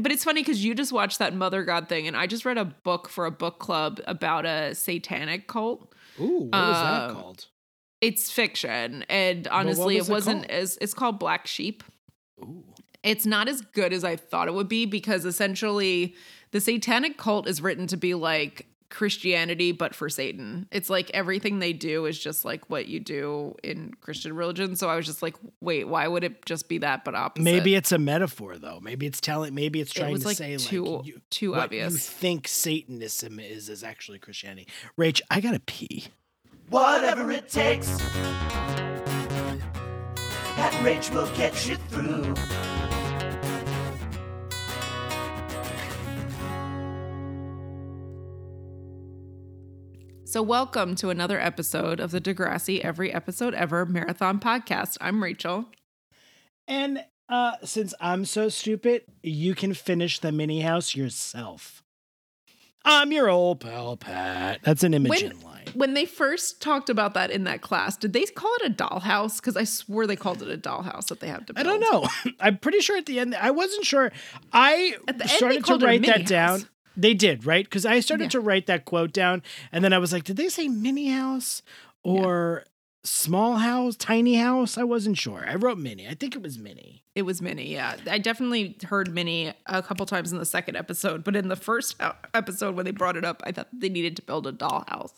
but it's funny because you just watched that Mother God thing, and I just read a book for a book club about a satanic cult. Ooh, what was that Um, called? It's fiction, and honestly, was it it wasn't called? as. It's called Black Sheep. Ooh. It's not as good as I thought it would be because essentially, the satanic cult is written to be like Christianity, but for Satan. It's like everything they do is just like what you do in Christian religion. So I was just like, wait, why would it just be that, but opposite? Maybe it's a metaphor though. Maybe it's telling. Maybe it's it trying was to like say too like you, too what obvious. you think Satanism is is actually Christianity. Rach, I gotta pee. Whatever it takes. That rage will get you through. So, welcome to another episode of the Degrassi Every Episode Ever Marathon Podcast. I'm Rachel. And uh since I'm so stupid, you can finish the mini house yourself. I'm your old pal Pat. That's an Imogen line. When they first talked about that in that class, did they call it a dollhouse? Because I swore they called it a dollhouse that they have to I don't know. I'm pretty sure at the end I wasn't sure. I At the end, started to called it a write that down. They did, right? Because I started Yeah. to write that quote down, and then I was like, did they say mini house or small house, tiny house? I wasn't sure. I wrote mini. I think it was mini. It was mini, yeah. I definitely heard mini a couple times in the second episode, but in the first episode when they brought it up, I thought they needed to build a dollhouse.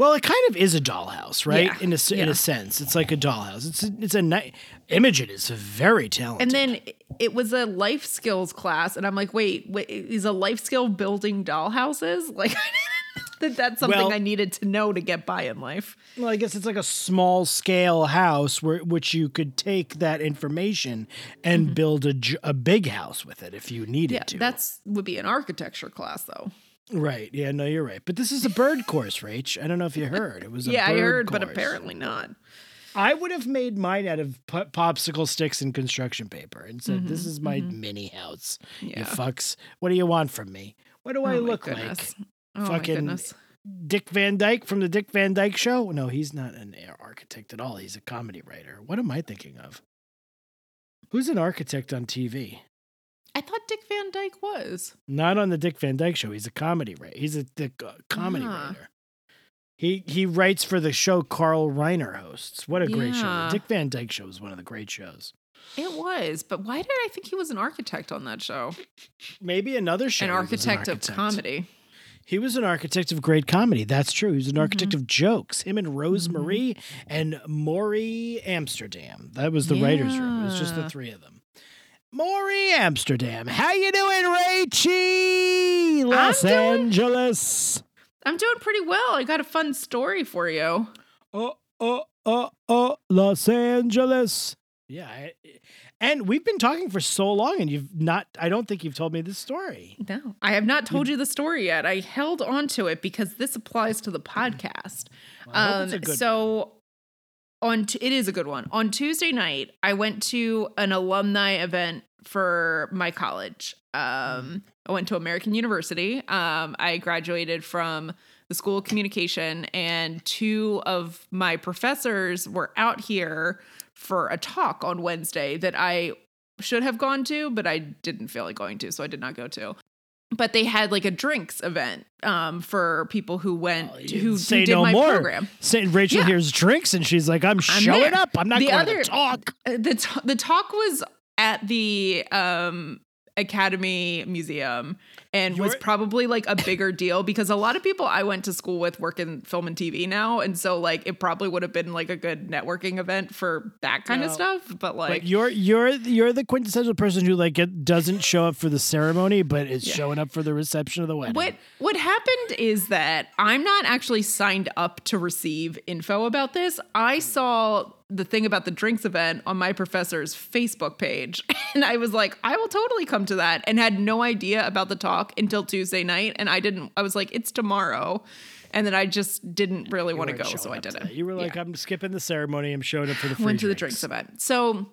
Well, it kind of is a dollhouse, right? Yeah, In a in yeah. a sense, it's like a dollhouse. It's a, it's a nice. Imogen is very talented. And then it was a life skills class, and I'm like, wait, wait is a life skill building dollhouses? Like, I didn't that that's something Well- I needed to know to get by in life. Well, I guess it's like a small scale house where which you could take that information and build a, a big house with it if you needed Mm-hmm. Yeah, to. that's would be an architecture class though. Right. Yeah, no, you're right. But this is a bird course, Rach. I don't know if you heard. It was a Yeah, I heard, but apparently not. I would have made mine out of popsicle sticks and construction paper and said, "This is my mini house." Mm-hmm, Yeah. You fucks. What do you want from me? What do I Oh my look like? Oh Fucking goodness. Dick Van Dyke from the Dick Van Dyke Show? No, he's not an architect at all. He's a comedy writer. What am I thinking of? Who's an architect on TV? I thought Dick Van Dyke was. Not on the Dick Van Dyke Show. He's a comedy writer. He's a the, uh, comedy Ah. writer. He he writes for the show Carl Reiner hosts. What a great show! The Dick Van Dyke Show is one of the great shows. It was, but why did I think he was an architect on that show? Maybe another show. An he was architect, of comedy. He was an architect of great comedy. That's true. He was an architect Mm-hmm. of jokes. Him and Rose Marie and Morey Amsterdam. That was the writers' room. It was just the three of them. Morey Amsterdam. How you doing, Rachie? Los doing- Angeles. I'm doing pretty well. I got a fun story for you. Oh, oh, oh, oh, Los Angeles. Yeah. I, and we've been talking for so long, and you've not, I don't think you've told me this story. No, I have not told you the story yet. I held on to it because this applies to the podcast. Hope it's a Um, so on t- it is a good one. On Tuesday night, I went to an alumni event for my college. Um, I went to American University. Um, I graduated from the School of Communication, and two of my professors were out here for a talk on Wednesday that I should have gone to, but I didn't feel like going to, so I did not go to. But they had like a drinks event um, for people who went Oh, who, you who say did no my more. program. Say, Rachel Yeah. hears drinks and she's like, I'm, showing there. up. I'm not The going other- to talk. Uh, the t- the talk was at the um Academy Museum and was You're- probably like a bigger deal because a lot of people I went to school with work in film and TV now and so like it probably would have been like a good networking event for that kind of stuff but like But you're you're you're the quintessential person who like get, doesn't show up for the ceremony, but is Yeah. showing up for the reception of the wedding. What what happened is that I'm not actually signed up to receive info about this. I saw the thing about the drinks event on my professor's Facebook page and I was like, I will totally come to that and had no idea about the talk until Tuesday night and I didn't I was like it's tomorrow and then I just didn't really You want to go so I didn't. You were like, Yeah I'm skipping the ceremony. I'm showing up for the went to the drinks. drinks event. So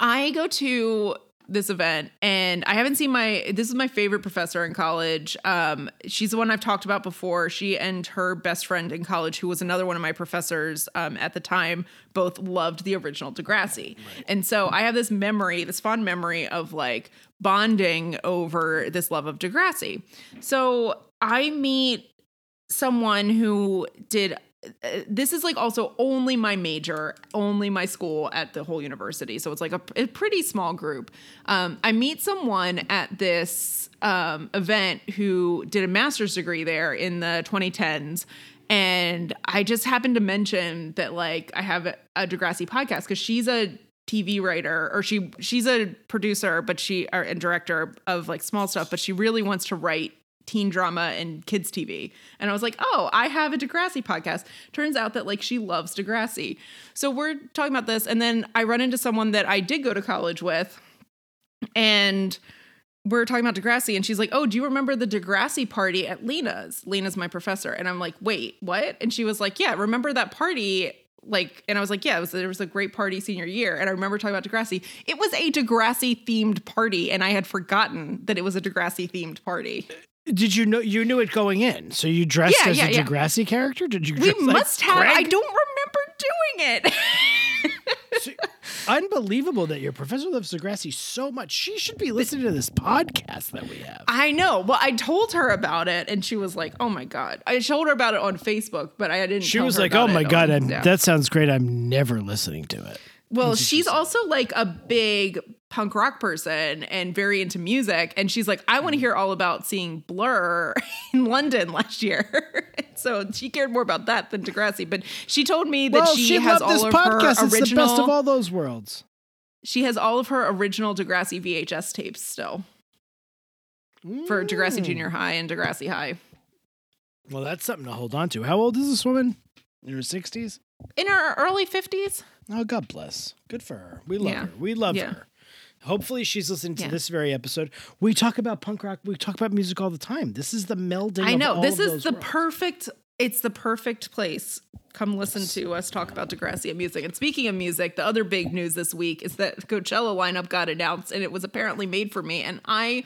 I go to this event and I haven't seen my this is my favorite professor in college. Um she's the one I've talked about before. She and her best friend in college who was another one of my professors um at the time both loved the original Degrassi. And so I have this memory, this fond memory of like bonding over this love of Degrassi. So I meet someone who did this is like also only my major, only my school at the whole university. So it's like a, a pretty small group. Um, I meet someone at this um, event who did a master's degree there in the 2010s. And I just happened to mention that like I have a, Degrassi podcast because she's a TV writer or she she's a producer, but she or, and director of like small stuff, but she really wants to write teen drama and kids TV. And I was like, oh, I have a Degrassi podcast. Turns out that like she loves Degrassi. So we're talking about this. And then I run into someone that I did go to college with. And we're talking about Degrassi. And she's like, oh, do you remember the Degrassi party at Lena's? Lena's my professor. And I'm like, wait, what? And she was like, yeah, remember that party? Like, and I was like, yeah, it was, there was a great party senior year. And I remember talking about Degrassi. It was a Degrassi themed party. And I had forgotten that it was a Degrassi themed party. Did you know you knew it going in? So you dressed Yeah, as yeah, a yeah. Character? Did you? We like must have. I don't remember doing it. Unbelievable that your professor loves Degrassi so much. She should be listening to this podcast that we have. I know. Well, I told her about it, and she was like, "Oh my god!" I told her about it on Facebook, but I didn't. She was like, "Oh my god, yeah. that sounds great. I'm never listening to it." Well, she's also like a big punk rock person and very into music. And she's like, I want to hear all about seeing Blur in London last year. so she cared more about that than Degrassi. But she told me that well, she, she has loved this all of podcast. her It's the original. best of all those worlds. She has all of her original Degrassi VHS tapes still for Degrassi Mm. Junior High and Degrassi High. Well, that's something to hold on to. How old is this woman? In her sixties. In her early 50s. Oh, God bless. Good for her. We love Yeah. her. We love Yeah. her. Hopefully, she's listening to Yeah. this very episode. We talk about punk rock. We talk about music all the time. This is the melding. I know. This is the worlds. perfect it's the perfect place. Come listen to us talk about Degrassi and music. And speaking of music, the other big news this week is that Coachella lineup got announced and it was apparently made for me. And I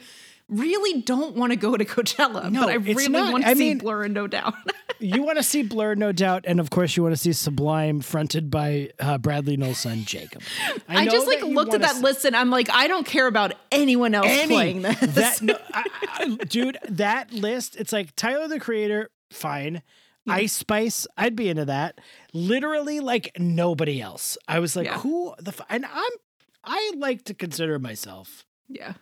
really don't want to go to Coachella, No, but I really not. want to I see mean- Blur and No Doubt. you want to see Blur, no doubt, and of course, you want to see Sublime, fronted by uh, Bradley Nowell's son Jacob. I, know just like looked at that see- list and I'm like, I don't care about anyone else Any- playing this. That, no, I, I, dude, that list, it's like Tyler the Creator, fine. Ice Spice, I'd be into that. Literally, like nobody else. I was like, Yeah. who the? F-? And I'm, I like to consider myself, yeah.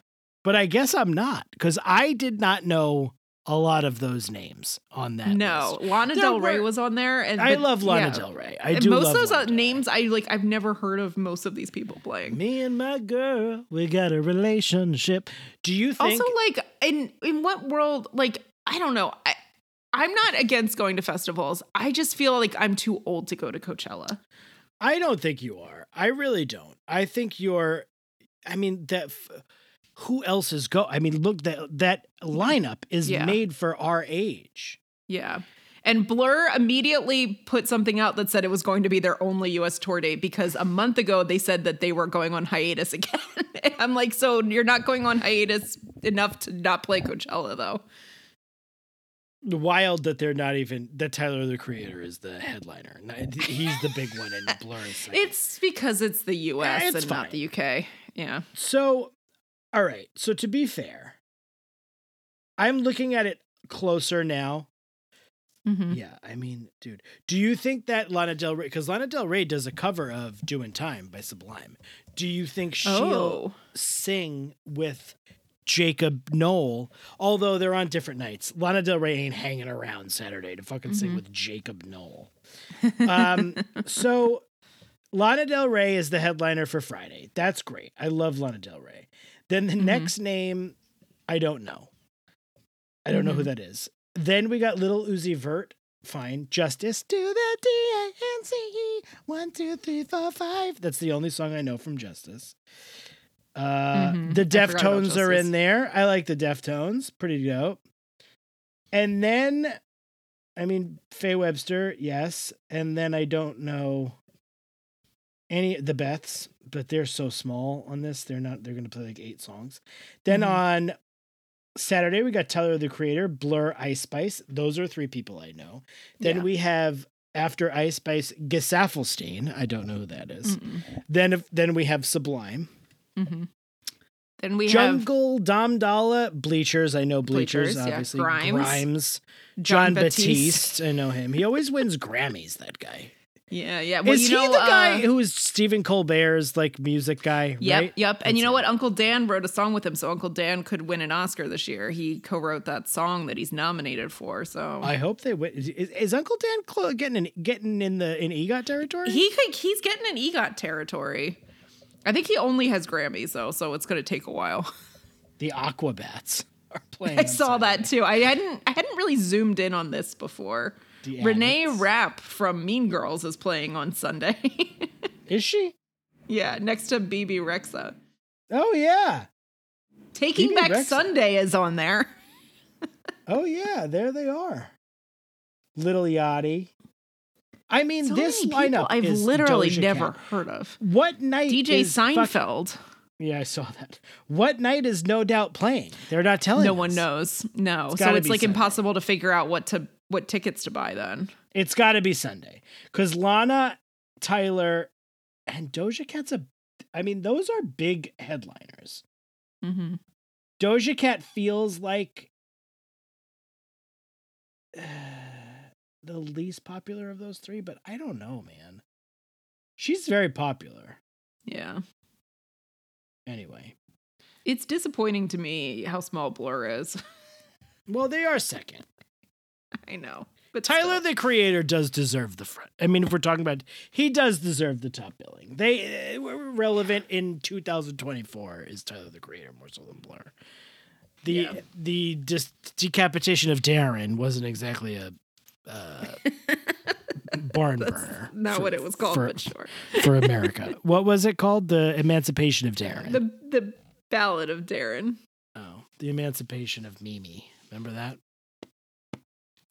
But I guess I'm not because I did not know a lot of those names on that. No, list. Lana There Del Rey were- was on there, and I but- love Lana yeah. Del Rey. I And do most love of those Lana uh, names, I like. I've never heard of most of these people playing. Me and my girl, we got a relationship. Do you think? also like in in what world like i don't know I, i'm not against going to festivals i just feel like i'm too old to go to coachella I don't think you are. I really don't. I think you're. I mean that. F- who else is go? I mean, look that that lineup is Yeah. made for our age. yeah and blur immediately put something out that said it was going to be their only us tour date because a month ago they said that they were going on hiatus again i'm like so you're not going on hiatus enough to not play coachella though Wild that they're not even that Tyler the Creator is the headliner. He's the big one and Blur is it's because it's the us it's and fine. not the uk yeah So, all right. So to be fair, I'm looking at it closer now. Mhm. Yeah, I mean, dude, do you think that Lana Del Rey, because Lana Del Rey does a cover of "Doing Time" by Sublime, do you think she'll oh sing with Jakob Nowell? Although they're on different nights, Lana Del Rey ain't hanging around Saturday to fucking sing Mhm. with Jakob Nowell. Um, so Lana Del Rey is the headliner for Friday. That's great. I love Lana Del Rey. Then the Mhm. next name, I don't know. I don't know who Mhm. that is. Then we got Lil Uzi Vert. Fine. Justice to the D A N C E. One, two, three, four, five. That's the only song I know from Justice. Uh, Mhm. The Deftones are in there. I like the Deftones. Pretty dope. And then, I mean, Faye Webster, yes. And then I don't know any the Beths. But they're so small on this. They're not. They're gonna play like eight songs. Then Mhm. on Saturday we got Tyler the Creator, Blur, Ice Spice. Those are three people I know. Then Yeah. we have after Ice Spice, Gesaffelstein. I don't know who that is. Then then we have Sublime, Mhm. Then we have Jungle, Dom Dalla, Bleachers. I know Bleachers, Bleachers, yeah. obviously. Grimes. Grimes. John Jon Batiste. Batiste. I know him. He always wins Grammys. That guy. Yeah, yeah. Well, is you he know, the guy uh, who is Stephen Colbert's like music guy? Yep, right? yep. And you know it. what? Uncle Dan wrote a song with him, so Uncle Dan could win an Oscar this year. He co-wrote that song that he's nominated for. So I hope they win. Is, is Uncle Dan clo- getting in, getting in the in EGOT territory? he could, he's getting an EGOT territory. I think he only has Grammys though, so it's going to take a while. the Aquabats are playing. I saw that too. I hadn't I hadn't really zoomed in on this before. The Renee Addicts. Rapp from Mean Girls is playing on Sunday. Is she? yeah, next to Bebe Rexha. Oh yeah. Taking BB Back Rexa. Sunday is on there. Oh yeah. There they are. Lil Yachty. I mean, So this lineup I've is literally Doja never Cat. heard of. What night? DJ is fuck- Seinfeld. yeah, I saw that. What night is No Doubt playing? They're not telling. No us. one knows. No. It's so it's like Sunday. impossible to figure out what to what tickets to buy then. It's got to be Sunday because Lana, Tyler, and Doja Cat's a. I mean, those are big headliners. Mm-hmm. Doja Cat feels like the least popular of those three, but I don't know, man. She's very popular. Yeah. Anyway, It's disappointing to me how small Blur is. well, they are second. I know. But Tyler, still. the creator, does deserve the front. I mean, if we're talking about, he does deserve the top billing. They uh, were relevant in 2024. Is Tyler the creator more so than Blur? The Yeah. the dis- decapitation of Darren wasn't exactly a uh, barn burner. not for- what it was called, for, but sure. for America. what was it called? The Emancipation of Darren. The the ballad of Darren. oh, the Emancipation of Mimi. Remember that?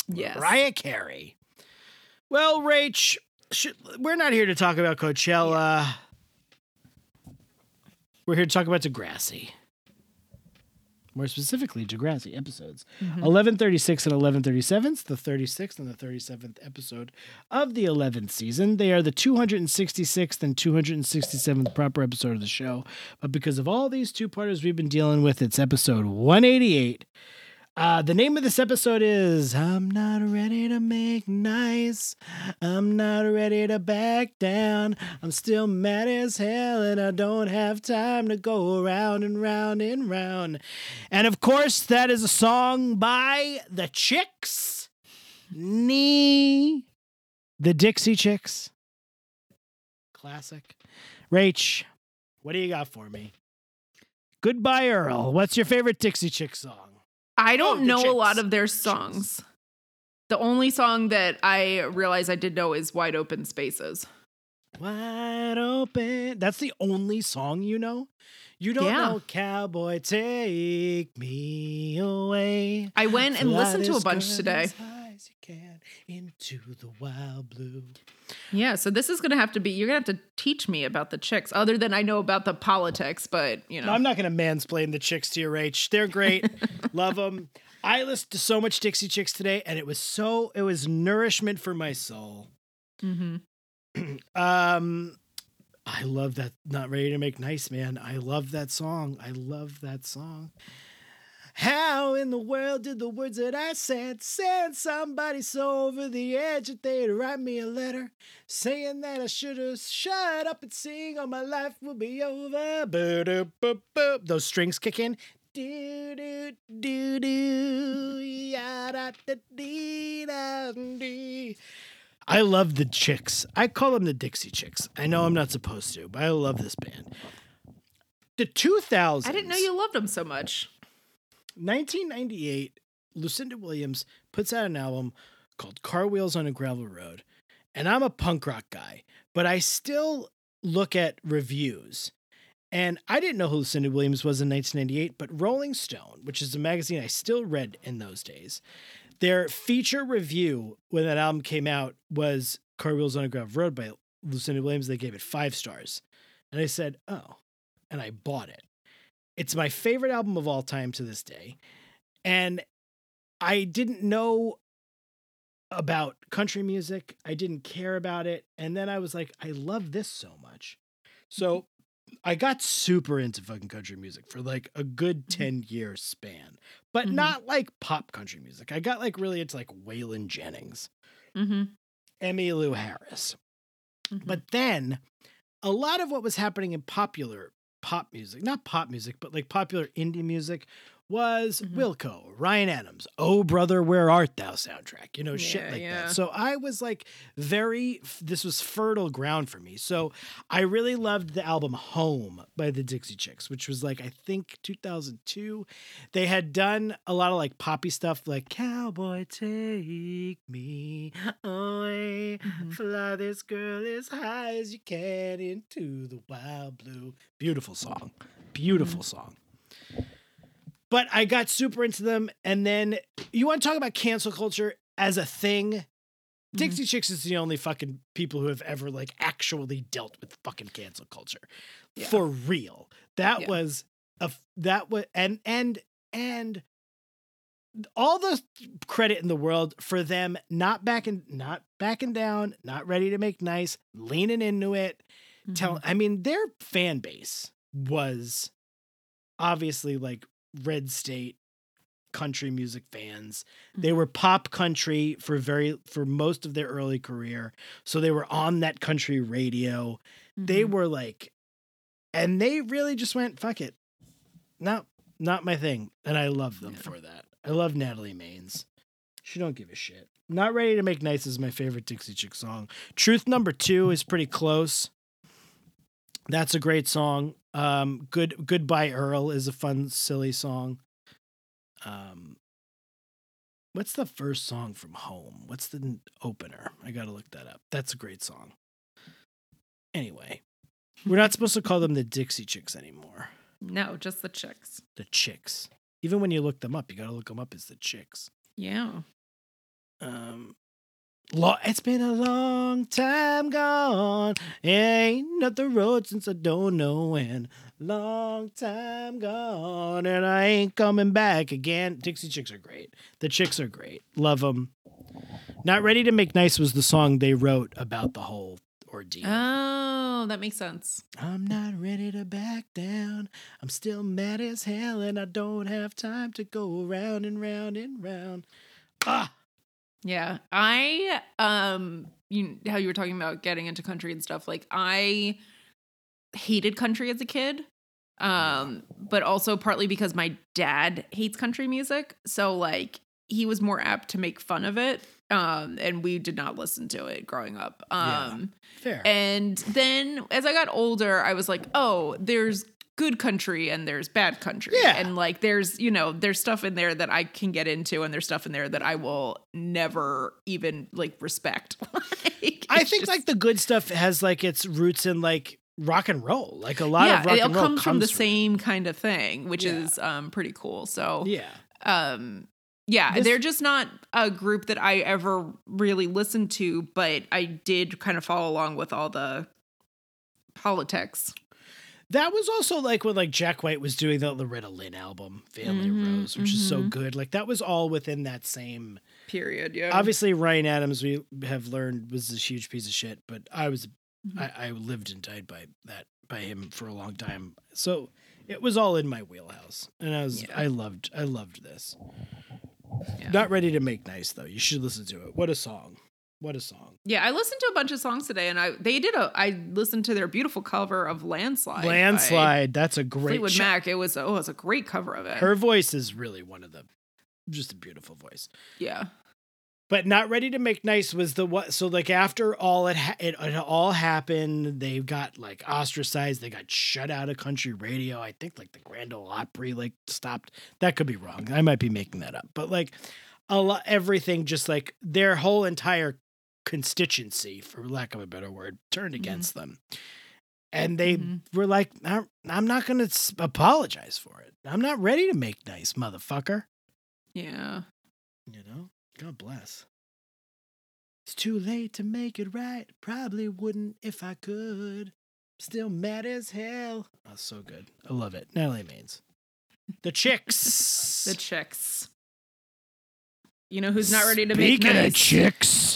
Yes. Mariah Carey. Well, Rach, should, we're not here to talk about Coachella. We're here to talk about Degrassi. More specifically, Degrassi episodes. Mm-hmm. 1136 and 1137. It's the 36th and the 37th episode of the 11th season. They are the 266th and 267th proper episode of the show. But because of all these two parters we've been dealing with, it's episode 188. Uh, the name of this episode is I'm Not Ready to Make Nice. I'm not ready to back down. I'm still mad as hell and I don't have time to go around and round and round. And of course, that is a song by the Chicks. Nee. The Dixie Chicks. Classic. Rach, what do you got for me? Goodbye, Earl. What's your favorite Dixie Chick song? I don't oh, the know a lot of their songs. The only song that I realize I did know is Wide Open Spaces. Wide open. That's the only song you know? You don't Yeah. know Cowboy Take Me Away. I went and Fly listened to a bunch today. As high as you can into the wild blue. Yeah, so this is gonna have to be you're gonna have to teach me about the chicks, other than I know about the politics, but you know. No, I'm not going to mansplain the chicks to your Rach. They're great. Love them. I listened to so much Dixie Chicks today, and it was so, it was nourishment for my soul. Mm-hmm. Um, I love that. Not ready to make nice, man. I love that song. I love that song. How in the world did the words that I said send somebody so over the edge that they'd write me a letter saying that I should have shut up and sing or my life will be over? Boo-doo-boop-boop. Those strings kick in. Do do do do. I love the Chicks. I call them the Dixie Chicks. I know I'm not supposed to, but I love this band. The 2000s. I didn't know you loved them so much. 1998, Lucinda Williams puts out an album called Car Wheels on a Gravel Road. And I'm a punk rock guy, but I still look at reviews. And I didn't know who Lucinda Williams was in 1998, but Rolling Stone, which is a magazine I still read in those days, their feature review when that album came out was Car Wheels on a Gravel Road by Lucinda Williams. They gave it five stars. And I said, "Oh." And I bought it. It's my favorite album of all time to this day. And I didn't know about country music. I didn't care about it. And then I was like, I love this so much. So I got super into fucking country music for like a good Mhm. 10 year span, but Mhm. not like pop country music. I got like really into like Waylon Jennings, Mm-hmm. Emmylou Harris. Mhm. But then a lot of what was happening in popular pop music, not pop music, but like popular indie music was Mhm. Wilco, Ryan Adams, Oh Brother, Where Art Thou soundtrack, you know, shit like yeah. that. So I was like very, this was fertile ground for me. So I really loved the album Home by the Dixie Chicks, which was like, I think 2002. They had done a lot of like poppy stuff like Cowboy Take Me Away. Mhm. Fly this girl as high as you can into the wild blue. Beautiful song. Beautiful song. But I got super into them. And then you want to talk about cancel culture as a thing? Dixie Chicks is the only fucking people who have ever like actually dealt with fucking cancel culture Yeah. for real. That Yeah. was a that was and and and all the credit in the world for them not backing not backing down, not ready to make nice, leaning into it. Tell Mhm. I mean their fan base was obviously like red state country music fans. They Mhm. were pop country for very for most of their early career. So they were on that country radio. They Mhm. were like and they really just went fuck it. No, not my thing. And I love them Yeah. for that. I love Natalie Maines. She don't give a shit. Not ready to make nice is my favorite Dixie Chick song. Truth number 2 is pretty close. That's a great song. Um good Goodbye Earl is a fun silly song. Um What's the first song from Home? What's the opener? I got to look that up. That's a great song. Anyway, we're not supposed to call them the Dixie Chicks anymore. No, just the chicks. The Chicks. Even when you look them up, you got to look them up as the Chicks. Yeah. Um, lo- it's been a long time gone. Ain't nothing road since I don't know when. Long time gone, and I ain't coming back again. Dixie Chicks are great. The Chicks are great. Love them. Not Ready to Make Nice was the song they wrote about the whole ordeal. Oh, that makes sense. I'm not ready to back down. I'm still mad as hell, and I don't have time to go round and round and round. Ah, Yeah. I um you how you were talking about getting into country and stuff like I hated country as a kid. Um but also partly because my dad hates country music, so like he was more apt to make fun of it. Um and we did not listen to it growing up. Yeah. Um fair. and then as I got older, I was like, oh, there's good country and there's bad country. Yeah. And like there's, you know, there's stuff in there that I can get into and there's stuff in there that I will never even like respect. like, I think just- like the good stuff has like its roots in like rock and roll. Like a lot yeah, of rock it and roll comes from the from- same kind of thing, which Yeah. is um pretty cool. So Yeah. um yeah This- they're just not a group that i ever really listened to but i did kind of follow along with all the politics That was also like when like Jack White was doing the Loretta Lynn album, Family Mhm, Rose, which is so mhm. good. Like that was all within that same period yeah obviously Ryan Adams we have learned was a huge piece of shit, but I was Mhm. I, I lived and died by that by him for a long time. So it was all in my wheelhouse. And I was Yeah. I loved I loved this. Yeah. Not ready to make nice though. You should listen to it. What a song. What a song. yeah i listened to a bunch of songs today and i they did a i listened to their beautiful cover of landslide Landslide. That's a great fleetwood mac it was oh it's a great cover of it Her voice is really one of the just a beautiful voice. yeah But not ready to make nice was the what? So like after all it ha- it, it all happened, they got like ostracized. They got shut out of country radio. I think like the Grand Ole Opry like stopped. That could be wrong. I might be making that up. But like a lot, everything just like their whole entire constituency, for lack of a better word, turned against them. And they Mhm. were like, I'm, not going to apologize for it. I'm not ready to make nice, motherfucker. yeah You know, God bless. It's too late to make it right. Probably wouldn't if I could. Still mad as hell. Oh, so good. I love it. Natalie Maines. The chicks. The chicks. You know who's not ready to make Speaking nice? of chicks.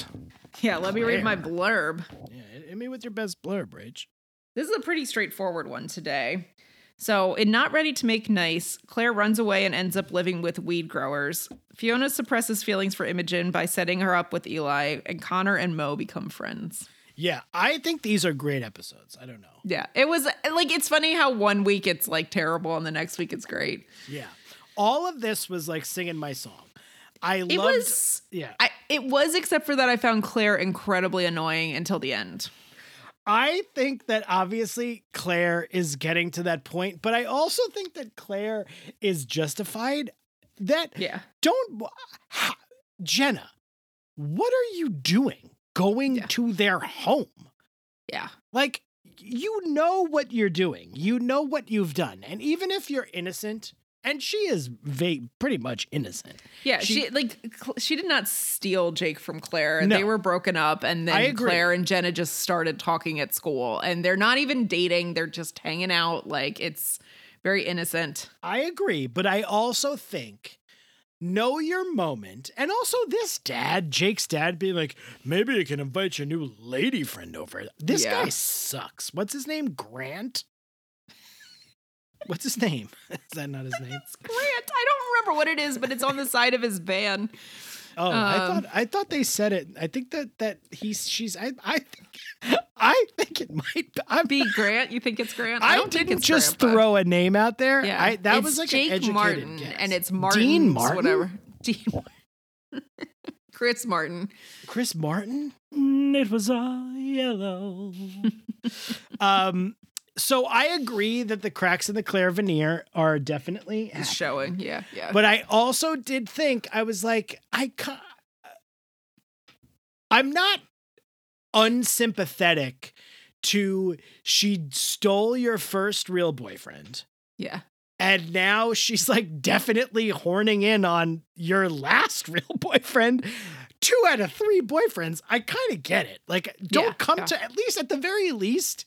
Yeah, let me read my blurb. Yeah, hit- me with your best blurb, Rach. This is a pretty straightforward one today. So, in Not Ready to Make Nice, Clare runs away and ends up living with weed growers. Fiona suppresses feelings for Imogen by setting her up with Eli, and Connor and Mo become friends. Yeah, I think these are great episodes. I don't know. Yeah, it was like it's funny how one week it's like terrible and the next week it's great. Yeah. All of this was like singing my song. I It loved was Yeah. I, it was except for that I found Clare incredibly annoying until the end. I think that obviously Clare is getting to that point, but I also think that Clare is justified. That Yeah. don't ha- Jenna, what are you doing going Yeah. to their home? Yeah. Like you know what you're doing. You know what you've done. And even if you're innocent, and she is va- pretty much innocent. Yeah, She- she, like she did not steal Jake from Clare. They were broken up, and then. Clare and Jenna just started talking at school, and they're not even dating. They're just hanging out. Like it's very innocent. I agree, but I also think know your moment. And also this dad, Jake's dad, being like, maybe you can invite your new lady friend over. This Yeah. guy sucks. What's his name? Grant? What's his name? Is that not his name? It's Grant. I don't remember what it is, but it's on the side of his van. Oh, I Um, thought I thought they said it. I think that that he's she's I I think I think it might be. I'm, Be Grant. You think it's Grant? I, don't didn't think it's just Grant, but- throw a name out there. Yeah, I, that It's was like Jake an educated Martin, guess. and it's Martin. Dean Martin? whatever. Dean. Martin. Chris Martin. Chris Martin. Mm, it was all yellow. um. So I agree that the cracks in the Clare veneer are definitely happening. showing. Yeah, yeah. But I also did think I was like I ca- I'm not unsympathetic to she stole your first real boyfriend yeah. and now she's like definitely horning in on your last real boyfriend. Two out of three boyfriends. I kind of get it. Like, don't Yeah, come yeah. to at least at the very least,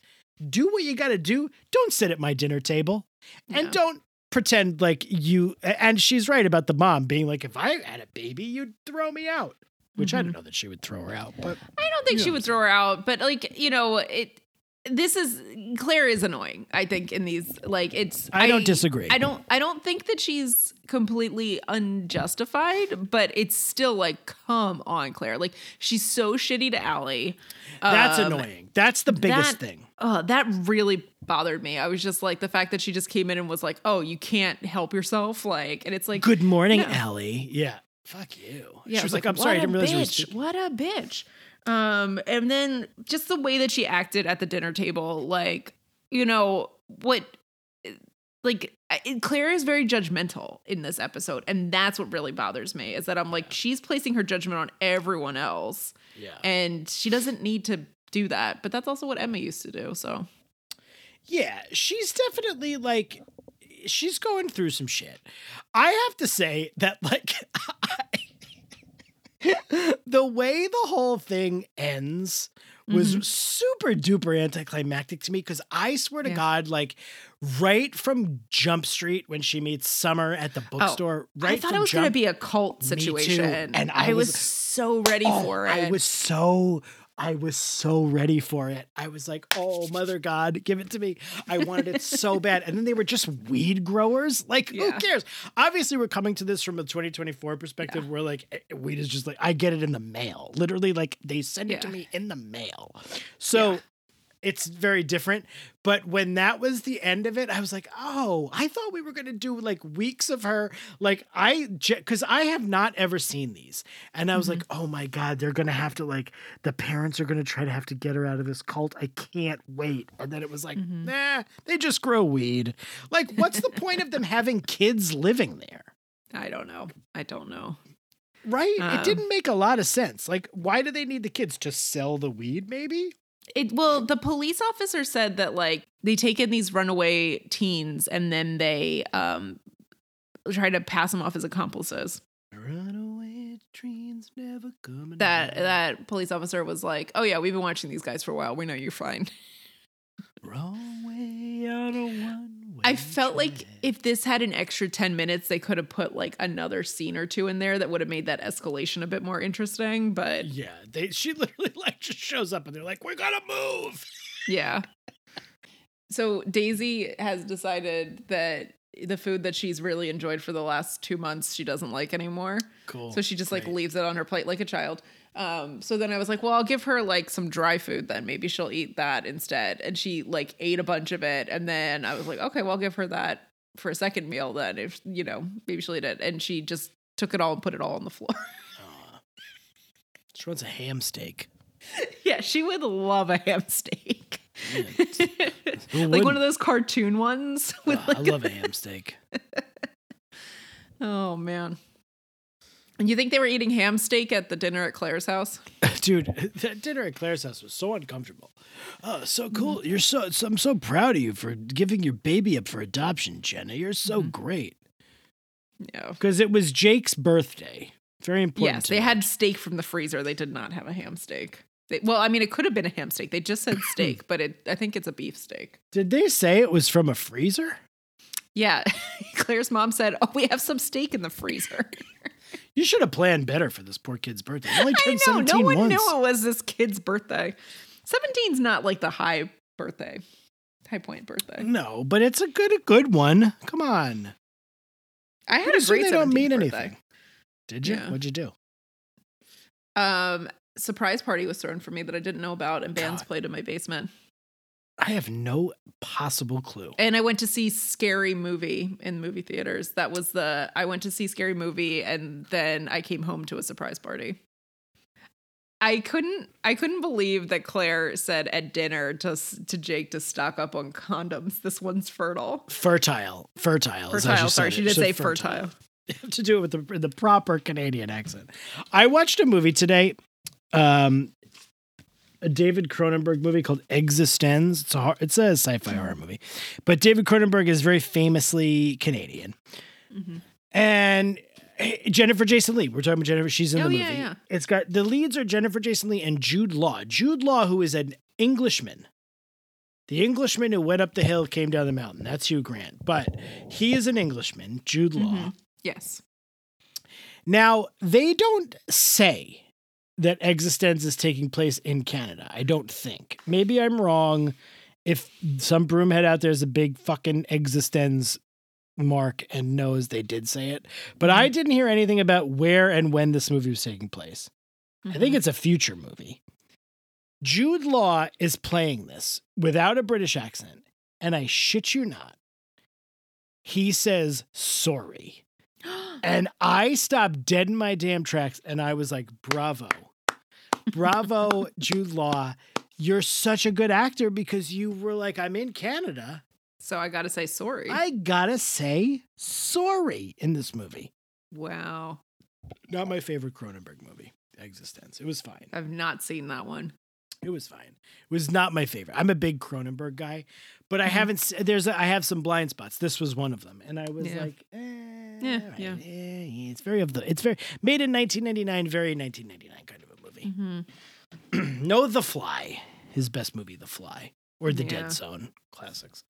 do what you got to do. Don't sit at my dinner table, and Yeah. don't pretend like you. And she's right about the mom being like, if I had a baby, you'd throw me out. Which I Mhm. don't know that she would throw her out, but I don't think she know would throw her out, but like you know, it. This is Clare is annoying. I think in these like it's. I don't disagree. I don't. I don't think that she's completely unjustified, but it's still like, come on, Clare. Like she's so shitty to Alli. that's Um, annoying. That's the biggest that- thing. Oh, that really bothered me. I was just like the fact that she just came in and was like, "Oh, you can't help yourself," like, and it's like, Good morning, yeah. Alli. Yeah. Fuck you. Yeah, she was I like, I'm sorry, I didn't realize you were bitch, speaking. What a bitch. Um, and then just the way that she acted at the dinner table, like, you know, what, like, Clare is very judgmental in this episode. And that's what really bothers me is that I'm like, she's placing her judgment on everyone else. Yeah. And she doesn't need to do that. But that's also what Emma used to do. So, Yeah, she's definitely like she's going through some shit. I have to say that like the way the whole thing ends was Mhm. super duper anticlimactic to me because I swear to Yeah. God, like right from Jump Street when she meets Summer at the bookstore, right? Oh, I thought it was going to be a cult too. situation. And I I, was, was- so ready Oh, for it. I was so I was so ready for it. I was like, "Oh, mother God, give it to me!" I wanted it so bad. And then they were just weed growers. Like, who cares? Obviously, we're coming to this from a 2024 perspective, where like weed is just like I get it in the mail. Literally, like they send it to me in the mail. So. It's very different. But when that was the end of it, I was like, oh, I thought we were going to do like weeks of her. Like, I, because I have not ever seen these. And I was like, oh my God, they're going to have to, like, the parents are going to try to have to get her out of this cult. I can't wait. And then it was like, Mhm. nah, they just grow weed. Like, what's the point of them having kids living there? I don't know. I don't know. Right? it Um, didn't make a lot of sense. Like, why do they need the kids to sell the weed, maybe? It well, the police officer said that like they take in these runaway teens and then they um try to pass them off as accomplices. Runaway trains never coming That that police officer was like, "Oh yeah, we've been watching these guys for a while. We know you're fine." Wrong way on a one. I felt like if this had an extra 10 minutes, they could have put like another scene or two in there that would have made that escalation a bit more interesting. But Yeah, they she literally like just shows up and they're like, "We're gonna move." yeah. So Daisy has decided that the food that she's really enjoyed for the last two months, she doesn't like anymore. Cool. So she just like leaves it on her plate like a child. Um, so then I was like, well, I'll give her like some dry food then. Maybe she'll eat that instead. And she like ate a bunch of it. And then I was like, okay, well, I'll give her that for a second meal then. If, you know, maybe she'll eat it. And she just took it all and put it all on the floor. Aw. She wants a ham steak. yeah, she would love a ham steak. Who like one of those cartoon ones with I like, love a ham steak. oh man. And you think they were eating ham steak at the dinner at Clare's house? Dude, that dinner at Clare's house was so uncomfortable. Oh, so cool. You're so, so I'm so proud of you for giving your baby up for adoption, Jenna. You're so mm-hmm. great. Yeah. Because it was Jake's birthday. Very important. Yes, they me. had steak from the freezer. They did not have a ham steak. They, well, I mean, it could have been a ham steak. They just said steak, but it I think it's a beef steak. Did they say it was from a freezer? Yeah, Clare's mom said, "Oh, we have some steak in the freezer." You should have planned better for this poor kid's birthday. He only I turned know. No one once. knew it was this kid's birthday. 17's not like the high birthday, high point birthday. No, but it's a good a good one. Come on. I had Pretty a great they don't mean birthday. anything. Did you? Yeah. What'd you do? Um, surprise party was thrown for me that I didn't know about, and bands God. played in my basement. I have no possible clue. And I went to see Scary Movie in movie theaters. That was the I went to see Scary Movie and then I came home to a surprise party. I couldn't I couldn't believe that Clare said at dinner to to Jake to stock up on condoms. This one's fertile. Fertile. Fertile. Fertile. Sorry, she did say fertile. You have to do it with the, the proper Canadian accent. I watched a movie today, um, a David Cronenberg movie called Existenz. It's a hor- it's a sci-fi horror movie, but David Cronenberg is very famously Canadian, Mhm. and eh, Jennifer Jason Lee. We're talking about Jennifer. She's in Oh, the movie. yeah. It's got the leads are Jennifer Jason Lee and Jude Law. Jude Law, who is an Englishman. The Englishman who went up the hill, came down the mountain. That's Hugh Grant. But he is an Englishman, Jude Law. Mhm. Yes. Now, they don't say that Existenz is taking place in Canada. I don't think. Maybe I'm wrong. If some broomhead out there is a big fucking Existenz mark and knows they did say it, but I mm-hmm. didn't hear anything about where and when this movie was taking place. I think mm-hmm. it's a future movie. Jude Law is playing this without a British accent, and I shit you not. He says sorry. And I stopped dead in my damn tracks and I was like, bravo. Bravo, Jude Law. You're such a good actor because you were like, I'm in Canada. so I got to say sorry. I gotta say sorry in this movie. wow. Not my favorite Cronenberg movie, Existenz. It was fine. I've not seen that one. It was fine. It was not my favorite. I'm a big Cronenberg guy, but I Mhm. haven't. There's. A, I have some blind spots. This was one of them, and I was Yeah. like, eh, Yeah, right, yeah. eh, yeah, It's very of the. It's very made in 1999. Very 1999 kind of movie. Mm-hmm. no, The Fly. His best movie, The Fly, or The Yeah. Dead Zone classics.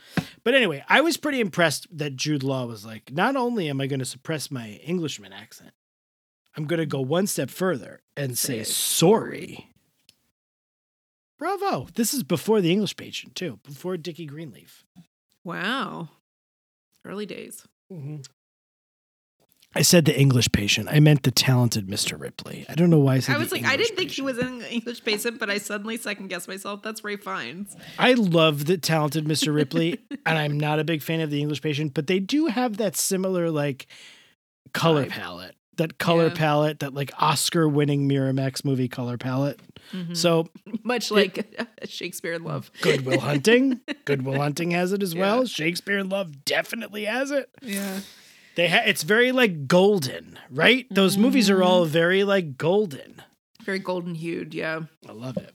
But anyway, I was pretty impressed that Jude Law was like, not only am I going to suppress my Englishman accent, I'm going to go one step further and say Say sorry. Bravo. This is before the English patient, too, before Dickie Greenleaf. Wow. Early days. I said the English patient. I meant the talented Mr. Ripley. I don't know why I said I was like, I didn't think he was an English patient, but I suddenly second guessed myself. That's Ralph Fiennes. I love the talented Mr. Ripley, and I'm not a big fan of the English patient, but they do have that similar like color Vibe. palette, that color Yeah. palette, that like Oscar-winning Miramax movie color palette. Mhm. So Much like Shakespeare in Love. Good Will Hunting, Good Will Hunting has it as Yeah. well. Shakespeare in Love definitely has it. Yeah. They ha- it's very like golden, right? Those movies are Mm-hmm. all very like golden. Very golden hued. Yeah. I love it.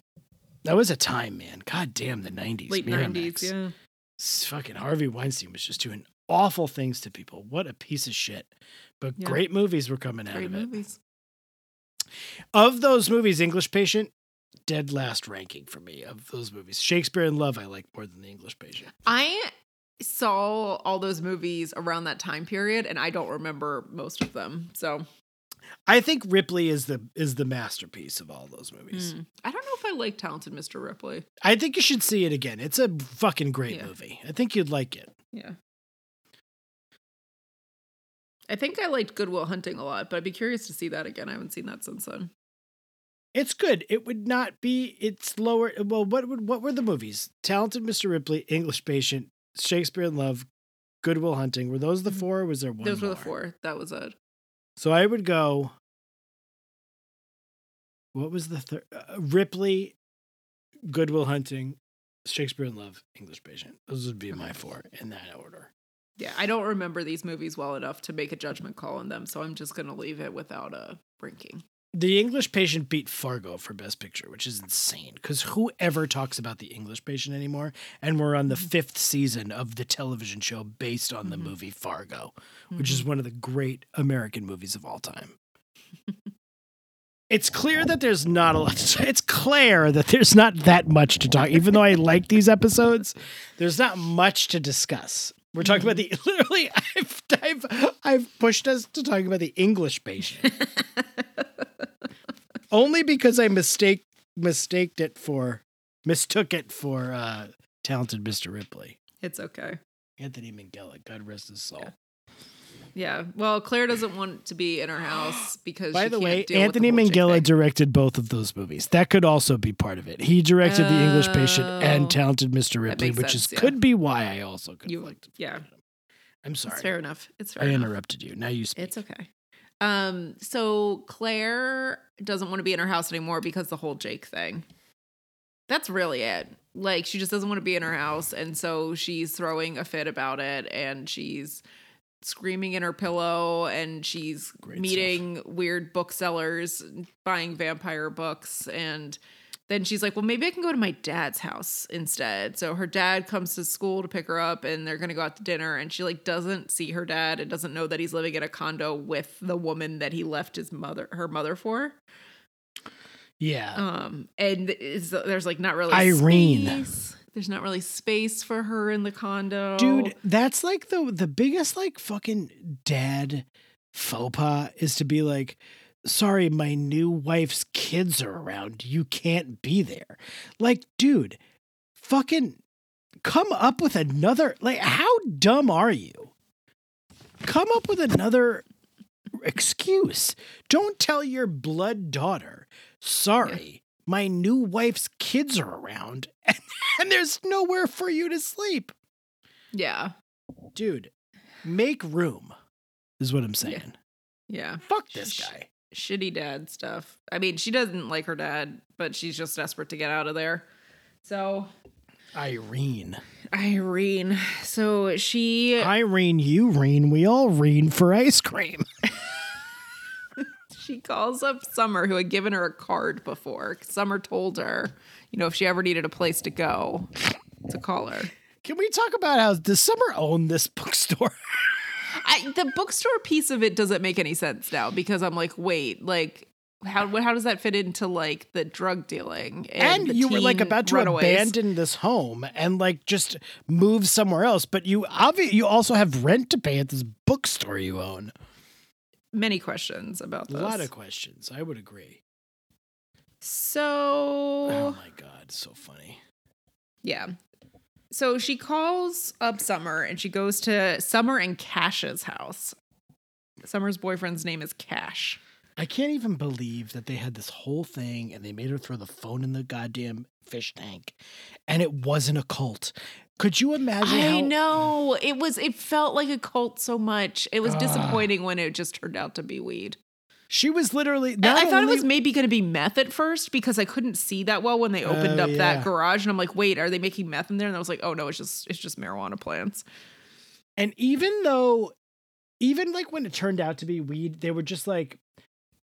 That was a time, man. God damn the 90s. Late Miramax. 90s. Yeah. Fucking Harvey Weinstein was just doing awful things to people. What a piece of shit. But Yeah. great movies were coming out Great of it. Of those movies, English Patient, dead last ranking for me of those movies. Shakespeare in Love I like more than The English Patient. I saw all those movies around that time period and I don't remember most of them. So I think Ripley is the is the masterpiece of all those movies. mm. I don't know if I like Talented Mr. Ripley. I think you should see it again. It's a fucking great Yeah. movie. I think you'd like it. Yeah. I think I liked Good Will Hunting a lot, but I'd be curious to see that again. I haven't seen that since then. It's good. It would not be. It's lower. Well, what would what were the movies? Talented Mr. Ripley, English Patient, Shakespeare in Love, Good Will Hunting. Were those the Mhm. four? Or was there one? Those were the four. That was it. So I would go. What was the third? Uh, Ripley, Good Will Hunting, Shakespeare in Love, English Patient. Those would be my four in that order. Yeah, I don't remember these movies well enough to make a judgment call on them, so I'm just gonna leave it without a ranking. The English Patient beat Fargo for Best Picture, which is insane because whoever talks about The English Patient anymore? And we're on the mm-hmm. fifth season of the television show based on the Mhm. movie Fargo, which is mm-hmm. one of the great American movies of all time. it's clear that there's not a lot. To, it's clear that there's not that much to talk. Even though I like these episodes, there's not much to discuss. We're talking about the mm-hmm. literally. I've, I've I've pushed us to talk about the English Patient only because I mistake mistaked it for mistook it for uh talented Mr. Ripley. It's okay. Anthony Minghella, God rest his soul. Yeah. Yeah. Well, Clare doesn't want to be in her house because By she the can't way, Anthony the Minghella directed both of those movies. That could also be part of it. He directed The English Patient Oh. and Talented Mr. Ripley, which sense, is yeah. could be why I also could You- yeah. I'm It's sorry. fair enough. It's fair I enough. interrupted you. Now you speak. It's okay. Um, so Clare doesn't want to be in her house anymore because the whole Jake thing. That's really it. Like she just doesn't want to be in her house, and so she's throwing a fit about it, and she's screaming in her pillow, and she's Great meeting weird booksellers, buying vampire books, and then she's like, "Well, maybe I can go to my dad's house instead." So her dad comes to school to pick her up, and they're gonna go out to dinner. And she like doesn't see her dad and doesn't know that he's living in a condo with the woman that he left his mother, her mother for. yeah. Um, and is there's like not really Irene. space. There's not really space for her in the condo, Dude, that's like the the biggest like fucking dad faux pas is to be like, sorry, my new wife's kids are around. You can't be there. Like, dude, fucking come up with another like how dumb are you? Come up with another excuse. Don't tell your blood daughter, sorry, my new wife's kids are around and, and there's nowhere for you to sleep Yeah, dude, make room is what I'm saying. yeah. Fuck this guy. Shitty dad stuff. I mean, she doesn't like her dad, but she's just desperate to get out of there. So Irene. Irene. So she Irene, you Reen. We all Reen for ice cream. she calls up Summer, who had given her a card before. Summer told her, you know, if she ever needed a place to go, to call her. Can we talk about how does Summer own this bookstore? I, the bookstore piece of it doesn't make any sense now because I'm like, wait, like. How how does that fit into like the drug dealing and, And, you were like about to runaways? abandon this home and like just move somewhere else, but you obviously you also have rent to pay at this bookstore you own. many questions about A lot of questions. I would agree. so Oh my god, so funny. Yeah. So she calls up Summer and she goes to Summer and Cash's house. Summer's boyfriend's name is Cash. I can't even believe that they had this whole thing and they made her throw the phone in the goddamn fish tank and it wasn't a cult. Could you imagine I how know. It was it felt like a cult so much. It was Ah. disappointing when it just turned out to be weed. She was literally I- thought only- it was maybe going to be meth at first because I couldn't see that well when they opened Oh, up yeah. that garage and I'm like, "Wait, are they making meth in there?" And I was like, "Oh no, it's just it's just marijuana plants." and even though even like when it turned out to be weed, they were just like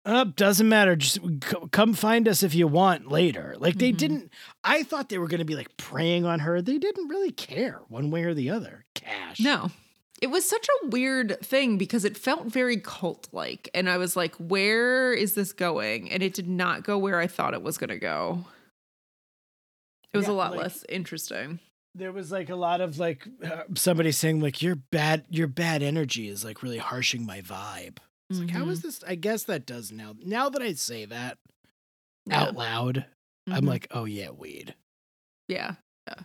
up doesn't matter just c- come find us if you want later like they Mhm. didn't i thought they were going to be like preying on her they didn't really care one way or the other cash No. It was such a weird thing because it felt very cult like. And I was like, where is this going? And it did not go where I thought it was going to go. It was Yeah, a lot like- less interesting. There was like a lot of like uh, somebody saying like your bad your bad energy is like really harshing my vibe. It's like how Mm-hmm. is this? I guess that does now. Now that I say that Yeah. out loud, I'm Mhm. like, oh yeah, weed. Yeah. Yeah.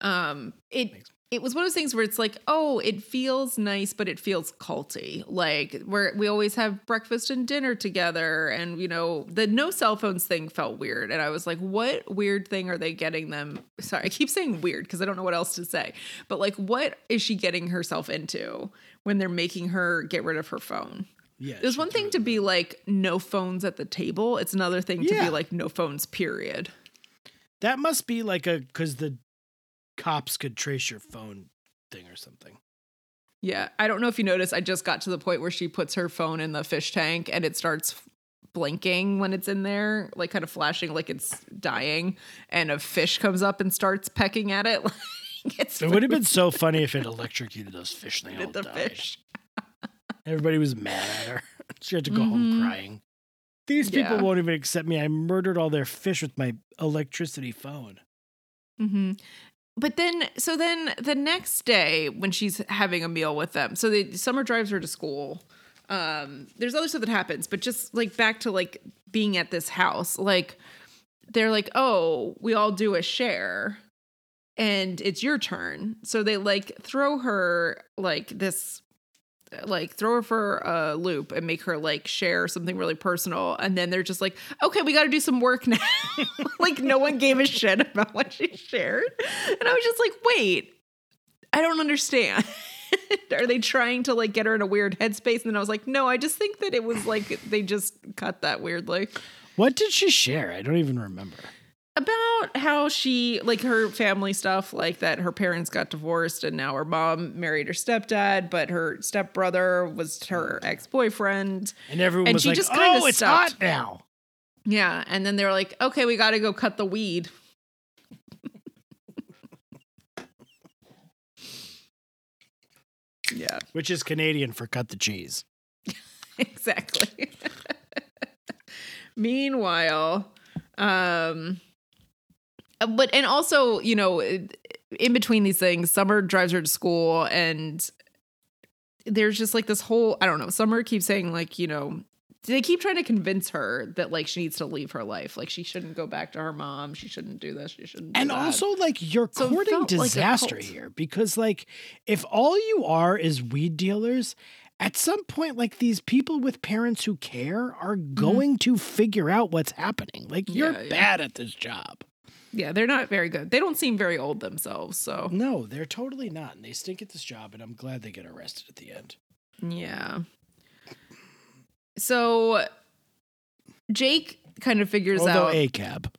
Um it Makes- it was one of those things where it's like, oh, it feels nice, but it feels culty. Like where we always have breakfast and dinner together, and you know, the no cell phones thing felt weird. And I was like, what weird thing are they getting them? Sorry, I keep saying weird because I don't know what else to say. But like, what is she getting herself into when they're making her get rid of her phone? Yeah. There's one thing to be like no phones at the table. It's another thing to Yeah. be like no phones, period. That must be like a because the cops could trace your phone thing or something. Yeah, I don't know if you noticed. I just got to the point where she puts her phone in the fish tank and it starts blinking when it's in there, like kind of flashing like it's dying, and a fish comes up and starts pecking at it. Like it's It would have been so funny if it electrocuted those fish. and They all the died. fish. Everybody was mad at her. She had to go home Mhm. crying. These people Yeah. won't even accept me. I murdered all their fish with my electricity phone. hmm But then, so then the next day when she's having a meal with them, so the summer drives her to school. Um, there's other stuff that happens, but just like back to like being at this house, like they're like, oh, we all do a share, and it's your turn. So they like throw her like this. Like throw her for a loop and make her like share something really personal, and then they're just like, "Okay, we got to do some work now." like no one gave a shit about what she shared. And I was just like, wait, I don't understand. Are they trying to like get her in a weird headspace? And then I was like, no, I just think that it was like they just cut that weirdly. What did she share? I don't even remember. About how she like her family stuff, like that her parents got divorced and now her mom married her stepdad, but her stepbrother was her ex-boyfriend. And everyone And was she like, just "Oh, it's stopped. hot now." Yeah. And then they were like, okay, we gotta go cut the weed. yeah. Which is Canadian for cut the cheese. exactly. Meanwhile, um, but and also, you know, in between these things, Summer drives her to school, and there's just like this whole I don't know. Summer keeps saying like, you know, they keep trying to convince her that like she needs to leave her life, like she shouldn't go back to her mom, she shouldn't do this, she shouldn't. And also, like, you're So courting felt like disaster here because, like, if all you are is weed dealers, at some point, like, these people with parents who care are going to figure out what's happening. Like, you're Mm-hmm. Yeah, yeah. bad at this job. Yeah, they're not very good. They don't seem very old themselves, so No, they're totally not. And they stink at this job. And I'm glad they get arrested at the end. Yeah. So Jake kind of figures Although out a cab.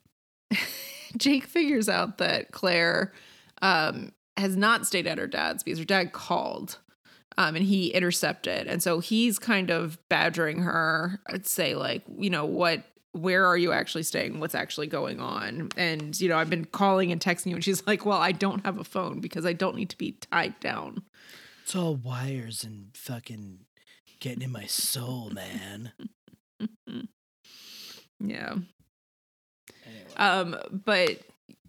Jake figures out that Clare um, has not stayed at her dad's because her dad called um, and he intercepted. And so he's kind of badgering her, I'd say, like, you know, what, where are you actually staying? What's actually going on? And, you know, I've been calling and texting you. And she's like, well, I don't have a phone because I don't need to be tied down. It's all wires and fucking getting in my soul, man. Yeah. Anyway. Um, but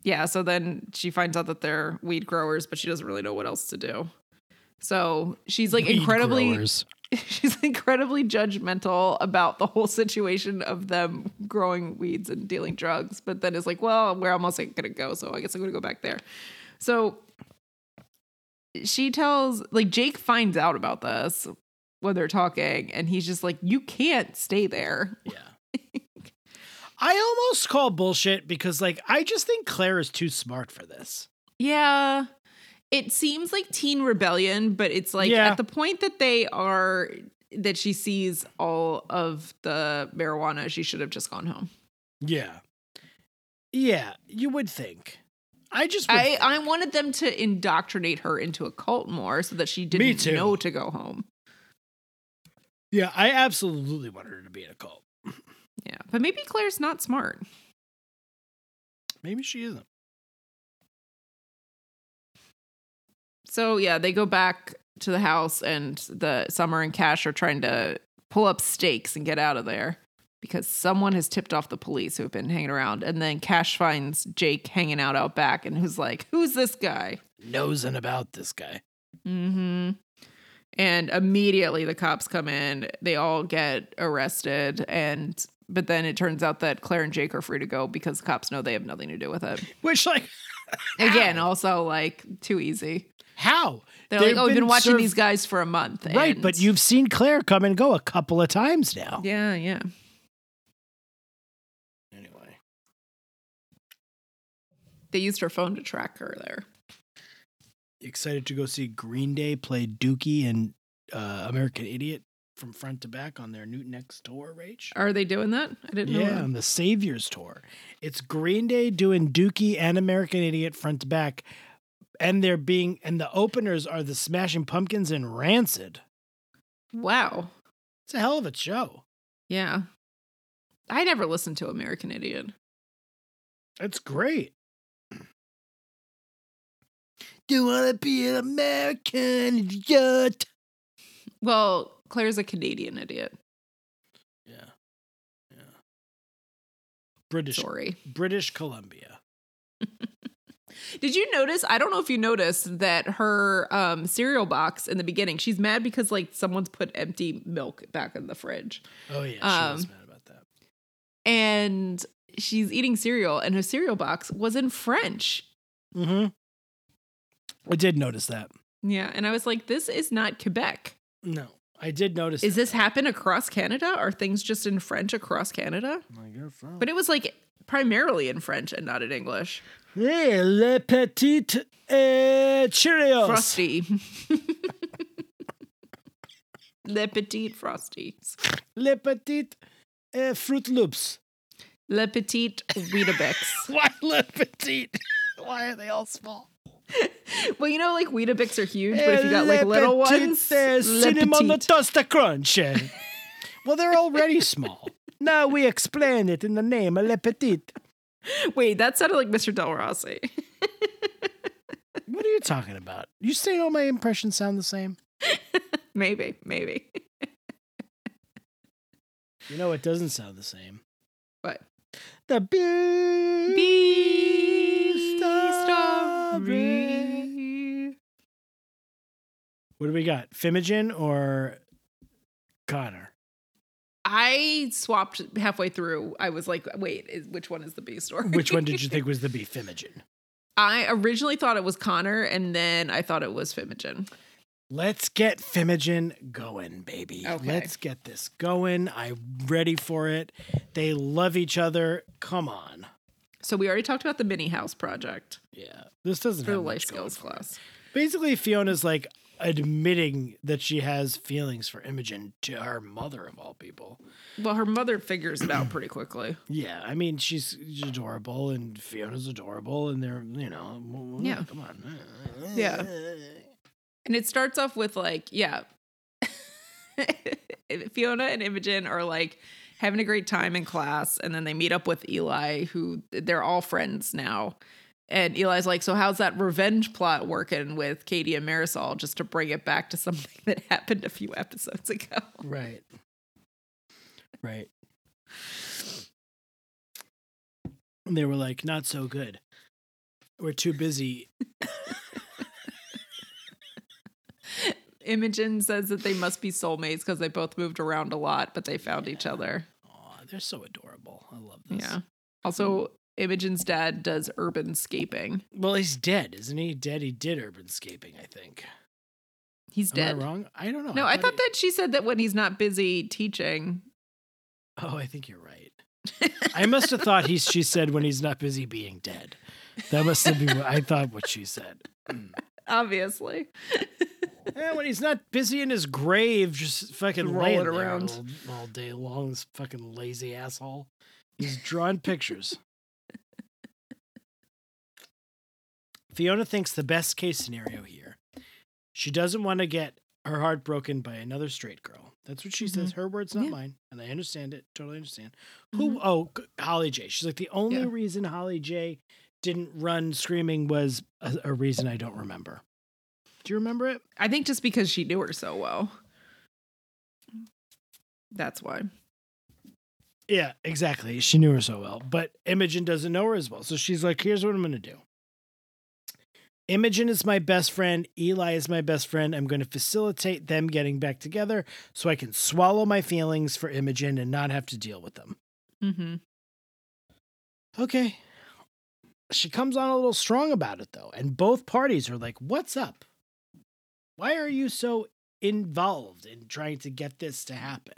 yeah, so then she finds out that they're weed growers, but she doesn't really know what else to do. So she's like Weed incredibly growers. she's incredibly judgmental about the whole situation of them growing weeds and dealing drugs, but then is like, well, where else am I gonna go? So I guess I'm gonna go back there. So she tells like Jake finds out about this when they're talking, and he's just like, You can't stay there. Yeah. I almost call bullshit because, like, I just think Clare is too smart for this. Yeah. It seems like teen rebellion, but it's like Yeah. at the point that they are that she sees all of the marijuana, she should have just gone home. Yeah. Yeah, you would think. I just I, I wanted them to indoctrinate her into a cult more so that she didn't know to go home. Yeah, I absolutely wanted her to be in a cult. Yeah. But maybe Clare's not smart. Maybe she isn't. So yeah, they go back to the house, and the Summer and Cash are trying to pull up stakes and get out of there because someone has tipped off the police who have been hanging around. And then Cash finds Jake hanging out out back, and who's like, "Who's this guy?" Nosing about this guy. Mm-hmm. And immediately the cops come in. They all get arrested, and but then it turns out that Clare and Jake are free to go because the cops know they have nothing to do with it. Which, like, Again, also like too easy. How? They're They've like, oh, we've been watching served- these guys for a month. Right, and- but you've seen Clare come and go a couple of times now. Yeah, yeah. Anyway. They used her phone to track her there. excited to go see Green Day play Dookie and uh, American Idiot from front to back on their Newton X tour, Rach. Are they doing that? I didn't know. Yeah, on the Saviors tour. It's Green Day doing Dookie and American Idiot front to back. And they're being and the openers are the Smashing Pumpkins and Rancid. Wow. It's a hell of a show. Yeah. I never listened to American Idiot. It's great. Do you want to be an American idiot? Well, Clare's a Canadian idiot. Yeah. Yeah. British Sorry. British Columbia. Did you notice? I don't know if you noticed that her um, cereal box in the beginning, she's mad because like someone's put empty milk back in the fridge. Oh yeah, she Um, was mad about that. And she's eating cereal and her cereal box was in French. Mm-hmm. I did notice that. Yeah. And I was like, this is not Quebec. No, I did notice. Is that. this happen across Canada? Are things just in French across Canada? I guess so. But it was like primarily in French and not in English. Hey, le petit uh, Cheerios. Frosty. Le Petit Frosties. Le petit uh, Fruit Loops. Le Petit Weetabix. Why le petit? Why are they all small? well, you know, like Weetabix are huge, but if you got like Le little ones, uh, Le cinnamon Petit. toast crunch. well, they're already small. Now we explain it in the name of Le Petit. Wait, that sounded like Mr. Del Rossi. What are you talking about? You saying all my impressions sound the same? maybe, maybe. You know, it doesn't sound the same. But The bee, Bee story. What do we got? Fimogen or Connor? I swapped halfway through. I was like, wait, is, which one is the B story? Which one did you think was the bee? Fimogen. I originally thought it was Connor, and then I thought it was Fimogen. Let's get Fimogen going, baby. Okay. Let's get this going. I'm ready for it. They love each other. Come on. So we already talked about the mini house project Yeah. This doesn't for the have life much going skills class. Basically, Fiona's like admitting that she has feelings for Imogen to her mother of all people. Well, her mother figures it out pretty quickly. Yeah, I mean she's adorable and Fiona's adorable and they're you know Yeah. come on Yeah. And it starts off with like, yeah. Fiona and Imogen are like having a great time in class and then they meet up with Eli who they're all friends now. And Eli's like, "So how's that revenge plot working with Katie and Marisol just to bring it back to something that happened a few episodes ago?" right right and they were like not so good we're too busy Imogen says that they must be soulmates because they both moved around a lot, but they found each other. Aw, they're so adorable i love this Yeah. Also, Imogen's dad does urban scaping. well he's dead isn't he dead he did urban scaping i think He's Am dead. I wrong i don't know No, I thought he- that she said that when he's not busy teaching. oh i think you're right i must have thought he she said when he's not busy being dead that must have been what i thought what she said hmm. Obviously. Yeah, when he's not busy in his grave, just fucking Rolling laying around. all, all day long. This fucking lazy asshole. He's drawing pictures. Fiona thinks the best case scenario here. She doesn't want to get her heart broken by another straight girl. That's what she says. Mm-hmm. Her words, not Yeah. mine, and I understand it. Totally understand. Who? Mm-hmm. Oh, Holly J. She's like the only Yeah. reason Holly J. didn't run screaming was a, a reason I don't remember. Do you remember it? I think just because she knew her so well. That's why. Yeah, exactly. She knew her so well, but Imogen doesn't know her as well. So she's like, here's what I'm going to do. Imogen is my best friend. Eli is my best friend. I'm going to facilitate them getting back together so I can swallow my feelings for Imogen and not have to deal with them. Mm-hmm. Okay. She comes on a little strong about it, though. And both parties are like, what's up? Why are you so involved in trying to get this to happen?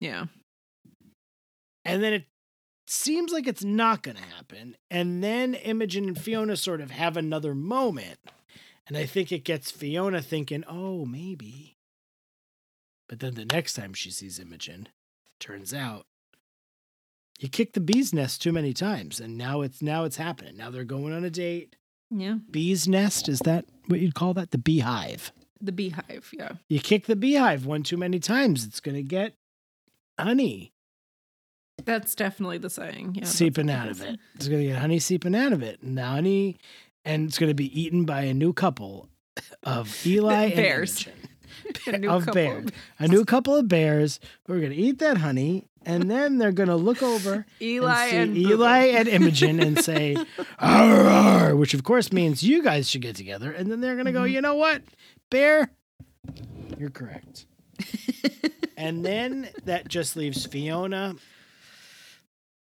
Yeah. And then it seems like it's not going to happen. And then Imogen and Fiona sort of have another moment. And I think it gets Fiona thinking, oh, maybe. But then the next time she sees Imogen, turns out you kicked the bee's nest too many times. And now it's now it's happening. Now they're going on a date. Yeah. Bee's nest, is that what you'd call that? The beehive. The beehive. Yeah. You kick the beehive one too many times, it's going to get honey. That's definitely the saying. Yeah. seeping out of it. It's gonna get honey seeping out of it. And the honey, and it's gonna be eaten by a new couple of Eli and Bears. Imogen. A new of couple. A new couple of bears who are gonna eat that honey, and then they're gonna look over Eli and and, see Boo Boo. Eli and Imogen and say, "Arr, arr," which of course means you guys should get together. And then they're gonna go, Mhm. you know what, bear, you're correct. and then that just leaves Fiona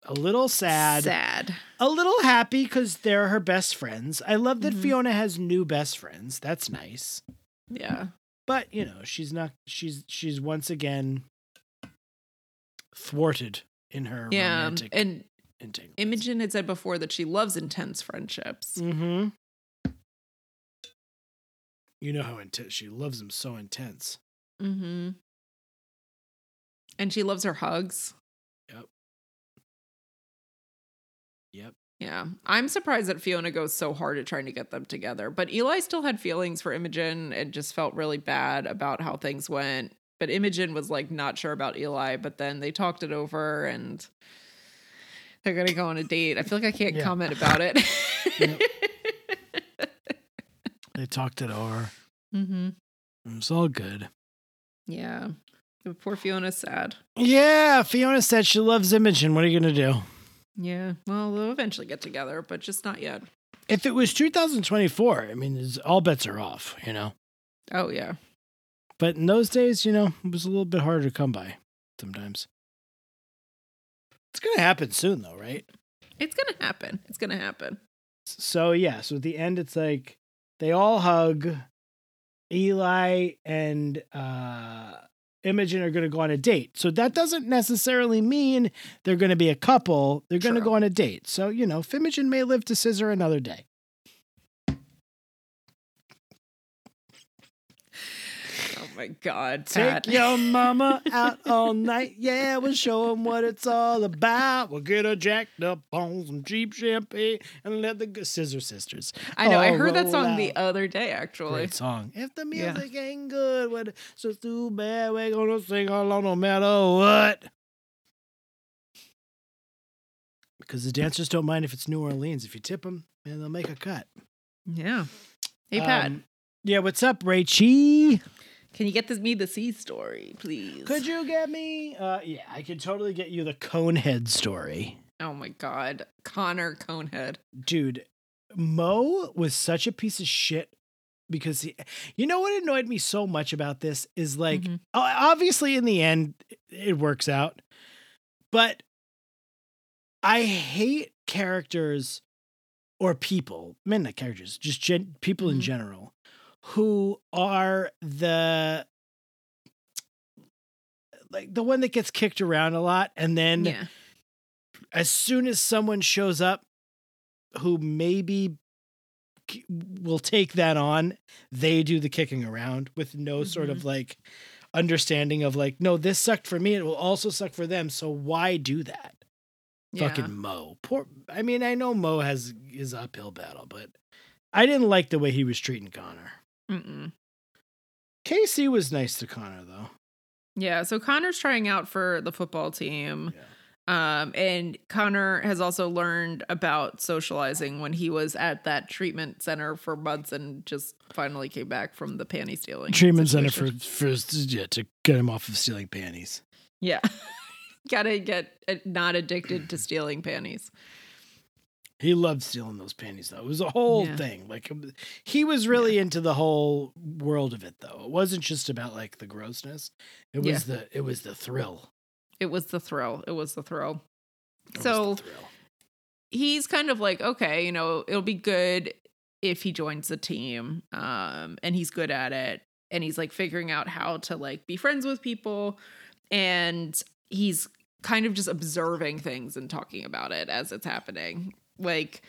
a little sad Sad. a little happy because they're her best friends. I love that Mhm. Fiona has new best friends. That's nice. Yeah. But you know, she's not. She's she's once again thwarted in her Yeah. romantic And. Imogen had said before that she loves intense friendships. Mm-hmm. You know how intense she loves them. So intense. Mm-hmm. And she loves her hugs. Yep. Yeah. I'm surprised that Fiona goes so hard at trying to get them together. But Eli still had feelings for Imogen and just felt really bad about how things went. But Imogen was like not sure about Eli, but then they talked it over and they're gonna go on a date. I feel like I can't Yeah. comment about it. Yep. They talked it over. mm-hmm. It's all good. Yeah. But poor Fiona's sad. Yeah, Fiona said she loves Imogen. What are you gonna do? Yeah. Well, they'll eventually get together, but just not yet. If it was 2024, I mean, all bets are off. You know. Oh yeah. But in those days, you know, it was a little bit harder to come by sometimes. It's going to happen soon, though, right? It's gonna happen. It's gonna happen. So, yeah. So at the end, it's like they all hug. Eli and uh, Imogen are going to go on a date. So that doesn't necessarily mean they're going to be a couple. They're going to go on a date. So, you know, Imogen may live to scissor another day. My god, Take your mama out all night. Yeah, we'll show show 'em what it's all about. We'll get her jacked up on some cheap champagne and let the Scissor Sisters. I know. I heard that song the other day, actually. Great song. If the Yeah. music ain't good, what, so it's too bad. We're gonna sing along no matter what. Because the dancers don't mind if it's New Orleans. If you tip them, man, they'll make a cut. Yeah. Hey Pat, Um, yeah, what's up, Rachie? Can you get this me the sea story, please? Could you get me? Uh, yeah, I could totally get you the Conehead story. Oh my god, Connor Conehead. Dude, Mo was such a piece of shit because he, you know what annoyed me so much about this is like, Mhm. obviously in the end, it works out, but I hate characters or people, men, not characters, just gen- people in Mhm. general who are the like the one that gets kicked around a lot and then yeah. as soon as someone shows up who maybe will take that on, they do the kicking around with no sort of mm-hmm. like understanding of like, no, this sucked for me. It will also suck for them. So why do that? Yeah. Fucking Mo. Poor. I mean, I know Mo has his uphill battle, but I didn't like the way he was treating Connor. Mm-mm. KC was nice to Connor though. Yeah, so Connor's trying out for the football team. Um, and Connor has also learned about socializing when he was at that treatment center for months and just finally came back from the panty stealing. Treatment center for, situation. for yeah, to get him off of stealing panties. Yeah. Gotta get uh, not addicted to stealing panties. He loved stealing those panties, though. It was a whole Yeah. thing. Like he was really into the whole world of it, though. It wasn't just about like the grossness. It was Yeah. the it was the thrill. It was the thrill. It was the thrill. It So- the thrill. he's kind of like, okay, you know, it'll be good if he joins the team. Um, and he's good at it. And he's like figuring out how to like be friends with people. And he's kind of just observing things and talking about it as it's happening. Like,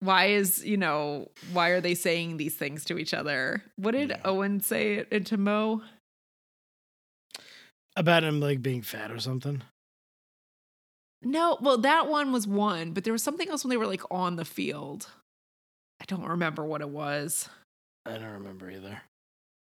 why is, you know, why are they saying these things to each other? What did Yeah. Owen say it it to Mo? about him like being fat or something. No, well, that one was one, but there was something else when they were like on the field. I don't remember what it was. I don't remember either.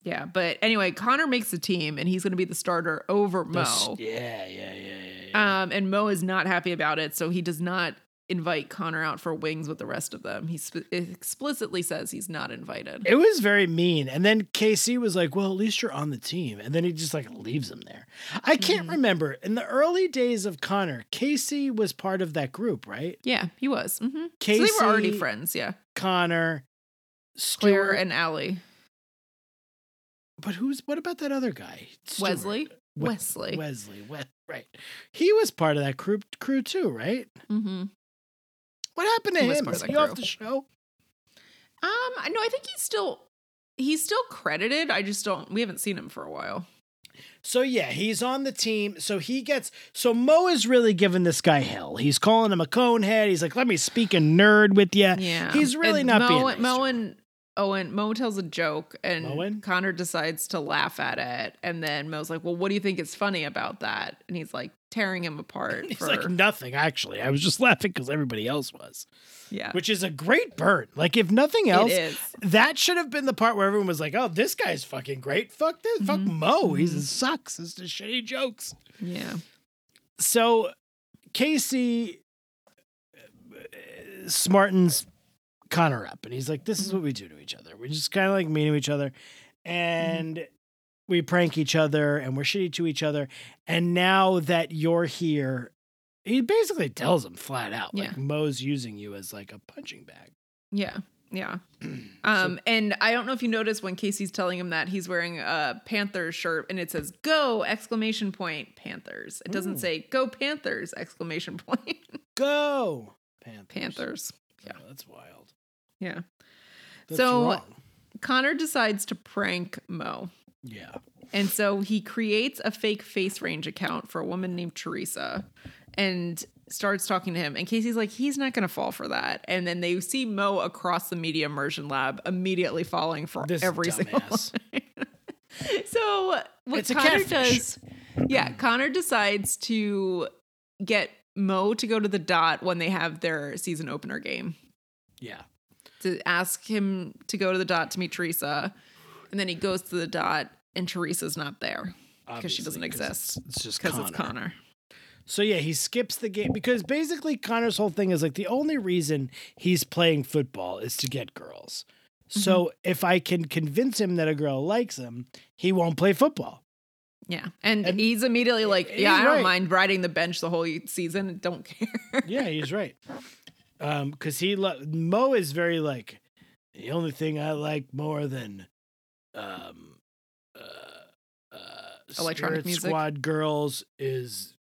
Yeah, but anyway, Connor makes the team and he's going to be the starter over The Mo. Yeah, yeah, yeah, yeah. yeah. Um, and Mo is not happy about it, so he does not invite Connor out for wings with the rest of them. He sp- explicitly says he's not invited. it was very mean. And then KC was like, "Well, at least you're on the team." And then he just like leaves him there. I can't Mhm. remember in the early days of Connor. KC was part of that group, right? yeah, he was. hmm So KC, they were already friends. Yeah, Connor, Clare and Alli, but who's what about that other guy? Stuart. Wesley, We- Wesley. Wesley, we- right? He was part of that crew crew too, right? hmm What happened to He him? part Is he that off the show? Um, no, I think he's still he's still credited. I just don't. We haven't seen him for a while. So yeah, he's on the team. So he gets so Mo is really giving this guy hell. He's calling him a conehead. He's like, "Let me speak a nerd with you." Yeah, He's really And not Mo, being nice Mo and Owen. Mo tells a joke, and Moen? Connor decides to laugh at it, and then Mo's like, "Well, what do you think is funny about that?" And he's like tearing him apart. He's for, like, "Nothing, actually. I was just laughing because everybody else was," yeah, which is a great burn. Like, if nothing else, that should have been the part where everyone was like, "Oh, this guy's fucking great. Fuck this. Fuck Mhm. Mo. He Mhm. sucks. It's just shitty jokes." Yeah, so KC uh, smartens Connor up, and he's like, "This is what we do to each other. We're just kind of like mean to each other, and we prank each other, and we're shitty to each other. And now that you're here." He basically tells him flat out, Yeah. like Mo's using you as like a punching bag. yeah, yeah. So- Um, and I don't know if you noticed when KC's telling him that he's wearing a Panthers shirt and it says "Go!" exclamation point Panthers. It doesn't Ooh. say "Go Panthers!" exclamation point go Panthers. Panthers. Yeah, that's wild. Yeah. That's So- wrong. Connor decides to prank Mo. Yeah. And so he creates a fake FaceRange account for a woman named Teresa and starts talking to him. And KC's like, he's not going to fall for that. And then they see Mo across the media immersion lab immediately falling for This every single. So what It's Connor does, yeah, Connor decides to get Mo to go to the dot when they have their season opener game Yeah. to ask him to go to the dot to meet Teresa. And then he goes to the dot and Teresa's not there because she doesn't exist It's, just because it's Connor. So yeah, he skips the game because basically Connor's whole thing is like the only reason he's playing football is to get girls. So Mm-hmm. if I can convince him that a girl likes him, he won't play football. Yeah. And, And he's immediately like, he's yeah, I don't right. mind riding the bench the whole season. Don't care. Yeah, he's right. Um, because he lo- Mo is very like the only thing I like more than um uh uh Electronic Spirit music? Squad girls is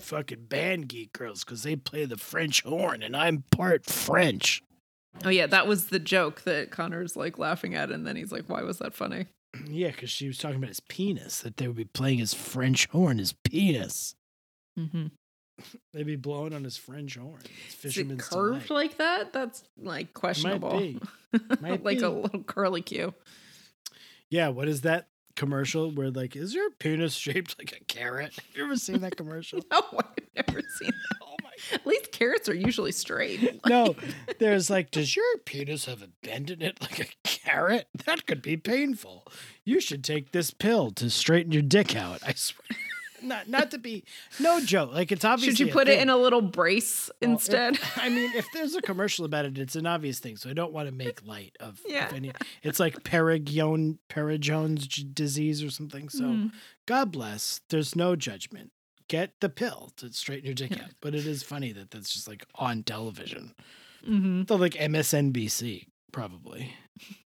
fucking band geek girls because they play the French horn and I'm part French. oh, yeah. That was the joke that Connor's like laughing at. And then he's like, why was that funny? Yeah, because she was talking about his penis, that they would be playing his French horn, his penis. Mm-hmm. They'd be blowing on his French horn. His Is it curved delight. like that? That's like questionable. be. Might like be. a little curly Q. Yeah, what is that commercial where like, is your penis shaped like a carrot? Have you ever seen that commercial? No, I've never seen that. oh my At least carrots are usually straight. No, there's like, does your penis have a bend in it like a carrot? That could be painful. You should take this pill to straighten your dick out. I swear. Not not to be no joke. Like it's obviously Should you put it in a little brace Well, if- instead? I mean, if there's a commercial about it, it's an obvious thing. So I don't want to make light of. Yeah. If any, it's like Perigion, Perijones disease or something. So Mm. God bless. There's no judgment. Get the pill to straighten your dick Yeah. out. But it is funny that that's just like on television. Mm-hmm. So like MSNBC probably.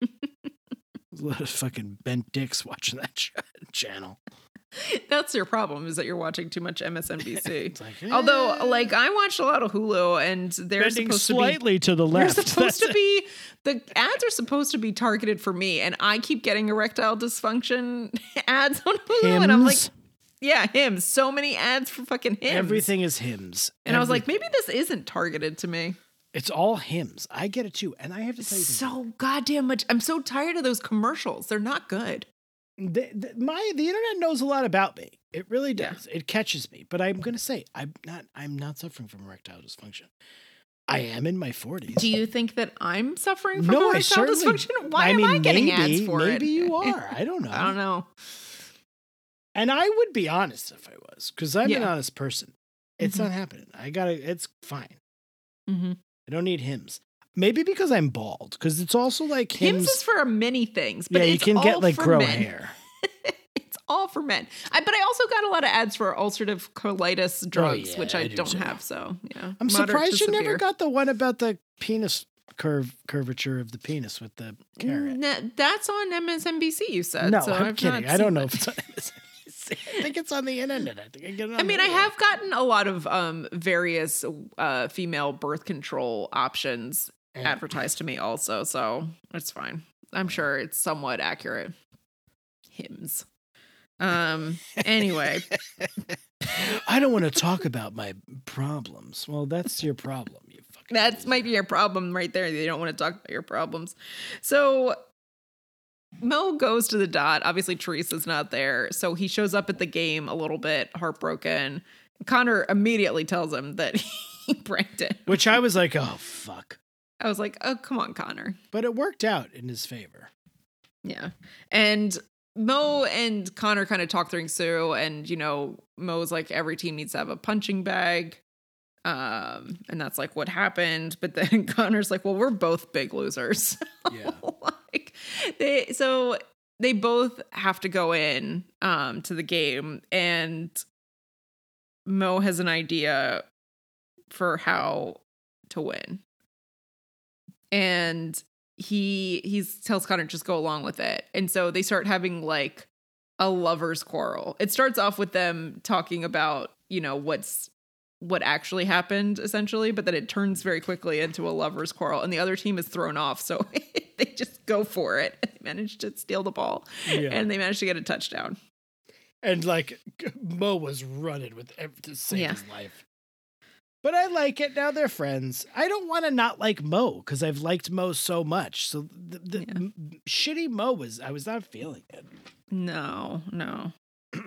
A lot of fucking bent dicks watching that ch- channel. That's your problem is that you're watching too much MSNBC. Like, Although, eh, like, I watched a lot of Hulu, and they're bending supposed to be slightly to the left. They're supposed to be the ads are supposed to be targeted for me, and I keep getting erectile dysfunction ads on Hulu, and I'm like, yeah, Hims. So many ads for fucking Hims. Everything is Hims. And I was like, maybe this isn't targeted to me. It's all Hims. I get it too. And I have to tell you. So goddamn much. I'm so tired of those commercials. They're not good. The, the, my the internet knows a lot about me. It really Yeah. does. It catches me. But I'm gonna say I'm not I'm not suffering from erectile dysfunction. I am in my forties. Do you think that I'm suffering from no, erectile dysfunction? Why I am mean, I getting maybe, ads for it? Maybe you are. I don't know. I don't know. And I would be honest if I was, because I'm an honest person. It's Mhm. not happening. I gotta. It's fine. Mm-hmm. I don't need Hims. Maybe because I'm bald. Because it's also like Hims hymns. is for many things, but yeah, you can get like grow men. hair. it's all for men. I, but I also got a lot of ads for ulcerative colitis drugs, which Oh, yeah, I, I do don't too. have. So yeah, I'm Moderate surprised you never got the one about the penis curve curvature of the penis with the carrot. That's on MSNBC. You said no, so I'm I've kidding. I don't know if it's on MSNBC. I think it's on the internet. I think I get it. On I mean, I have gotten a lot of um, various uh, female birth control options Yeah. advertised to me, also. So it's fine. I'm sure it's somewhat accurate. Hims. Um. Anyway, I don't want to talk about my problems. Well, that's your problem. You fucking. That's might be your problem right there. They don't want to talk about your problems. So Mo goes to the dot. Obviously, Teresa's not there. So he shows up at the game a little bit heartbroken. Connor immediately tells him that he pranked it. Which I was like, oh fuck. I was like, oh, come on, Connor. But it worked out in his favor. Yeah. And Mo and Connor kind of talk things through. And, you know, Mo's like, every team needs to have a punching bag. Um, and that's like what happened. But then Connor's like, well, we're both big losers. Yeah. like they so they both have to go in um to the game and Mo has an idea for how to win. And he he tells Connor just go along with it. And so they start having like a lovers quarrel. It starts off with them talking about, you know, what's what actually happened essentially, but then it turns very quickly into a lovers quarrel and the other team is thrown off. So they just go for it. They manage to steal the ball Yeah. and they manage to get a touchdown. And like Mo was running with ev- to save Yeah. his life. But I like it. Now they're friends. I don't want to not like Mo because I've liked Mo so much. So the, the Yeah. m- shitty Mo was I was not feeling it. No, no.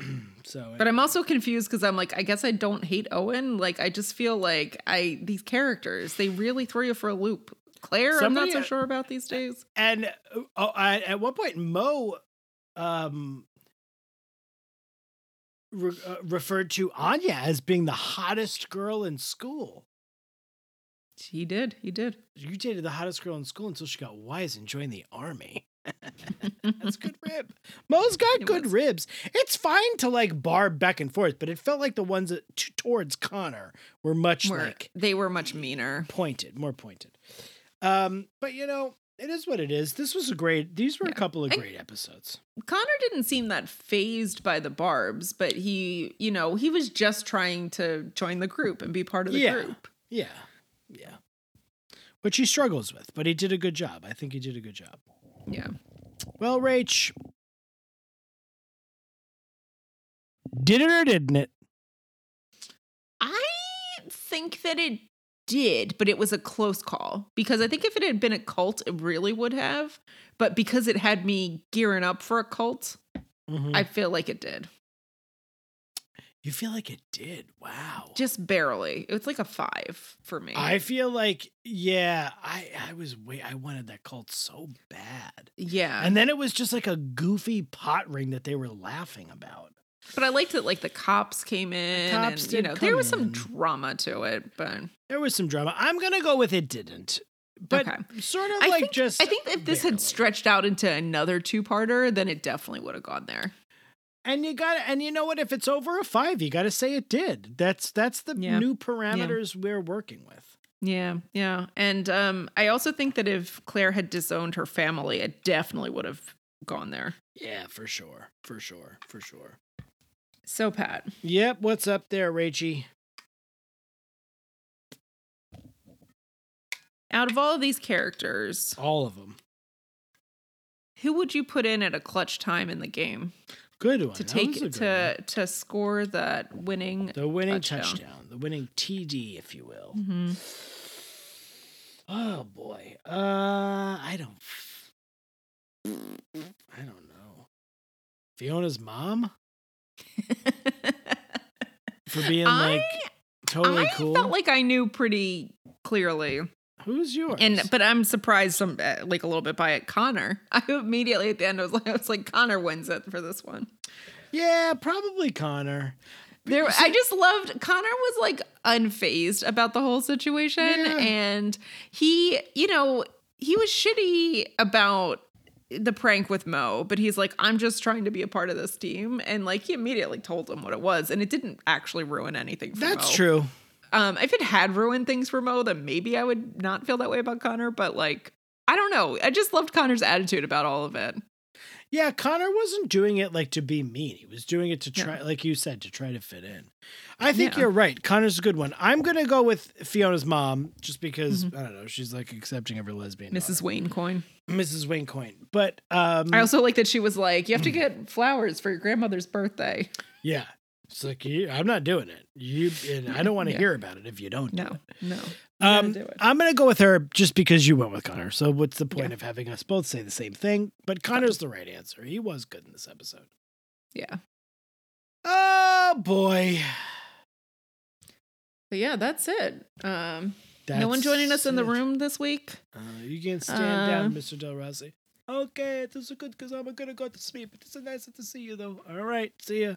so But I'm also confused because I'm like, I guess I don't hate Owen. Like, I just feel like I these characters they really throw you for a loop. Clare, Somebody- I'm not so sure about these days. and uh, oh, I, at one point Mo um re- uh, referred to Anya as being the hottest girl in school. He did, he did. You dated the hottest girl in school until she got wise and joined the army. That's good rib. Mo's got It good was. ribs. It's fine to like barb back and forth, but it felt like the ones that, t- towards Connor were much Were- like they were much meaner. pointed, more pointed. Um, but you know, it is what it is. This was a great. These were a couple of great episodes. Connor didn't seem that phased by the barbs, but he, you know, he was just trying to join the group and be part of the Yeah. group. Yeah, yeah. Which he struggles with, but he did a good job. I think he did a good job. Yeah. Well, Rach, did it or didn't it? I think that it did, but it was a close call because I think if it had been a cult, it really would have. But because it had me gearing up for a cult, Mhm. I feel like it did. you feel like it did. Wow. Just barely. It's like a five for me. I feel like yeah, I I was way I wanted that cult so bad. yeah. And then it was just like a goofy pot ring that they were laughing about. But I liked that like the cops came in cops and you know there was some in. drama to it, but There was some drama. I'm gonna go with it didn't, but Okay. sort of I like think just. I think if this barely. had stretched out into another two-parter, then it definitely would have gone there. And you got to and you know what? If it's over a five, you got to say it did. That's that's the Yeah. new parameters we're working with. Yeah, yeah. And um I also think that if Clare had disowned her family, it definitely would have gone there. Yeah, for sure, for sure, for sure. So Pat, Yep. What's up there, Rachie? out of all of these characters, All of them. who would you put in at a clutch time in the game Good one. to take to to score that winning the winning touchdown. touchdown. the winning TD, if you will. Mhm. Oh boy. Uh, I don't. I don't know. Fiona's mom for being I- like totally I cool. felt like I knew pretty clearly, Who's yours? and but I'm surprised some uh, like a little bit by it. Connor, I immediately at the end I was like, I was like Connor wins it for this one. yeah, probably Connor. There, I just loved Connor was like unfazed about the whole situation, Yeah. and he, you know, he was shitty about the prank with Mo, but he's like, I'm just trying to be a part of this team, and like he immediately told him what it was, and it didn't actually ruin anything. For That's Mo. true. Um, if it had ruined things for Mo, then maybe I would not feel that way about Connor. But like, I don't know. I just loved Connor's attitude about all of it. Yeah, Connor wasn't doing it like to be mean. He was doing it to Yeah. try, like you said, to try to fit in. I think Yeah. you're right. Connor's a good one. I'm gonna go with Fiona's mom, just because Mm-hmm. I don't know. She's like accepting of her lesbian, Mrs. Wayne Coyne. Mrs. Wayne Coyne. But um, I also like that she was like, "You have to Mm. get flowers for your grandmother's birthday." yeah, it's like you- I'm not doing it. You and I don't want to Yeah. hear about it if you don't. do No, it. no. Um, do it. I'm gonna go with her just because you went with Connor. So what's the point Yeah. of having us both say the same thing? But Connor's the right answer. He was good in this episode. Yeah. Oh boy. But yeah, that's it. Um, no one joining us in the room this week. Uh, you can stand down, Uh, Mr. Del Rossi. Okay, this is good because I'm gonna go to sleep. It's nice to see you though. All right, see ya.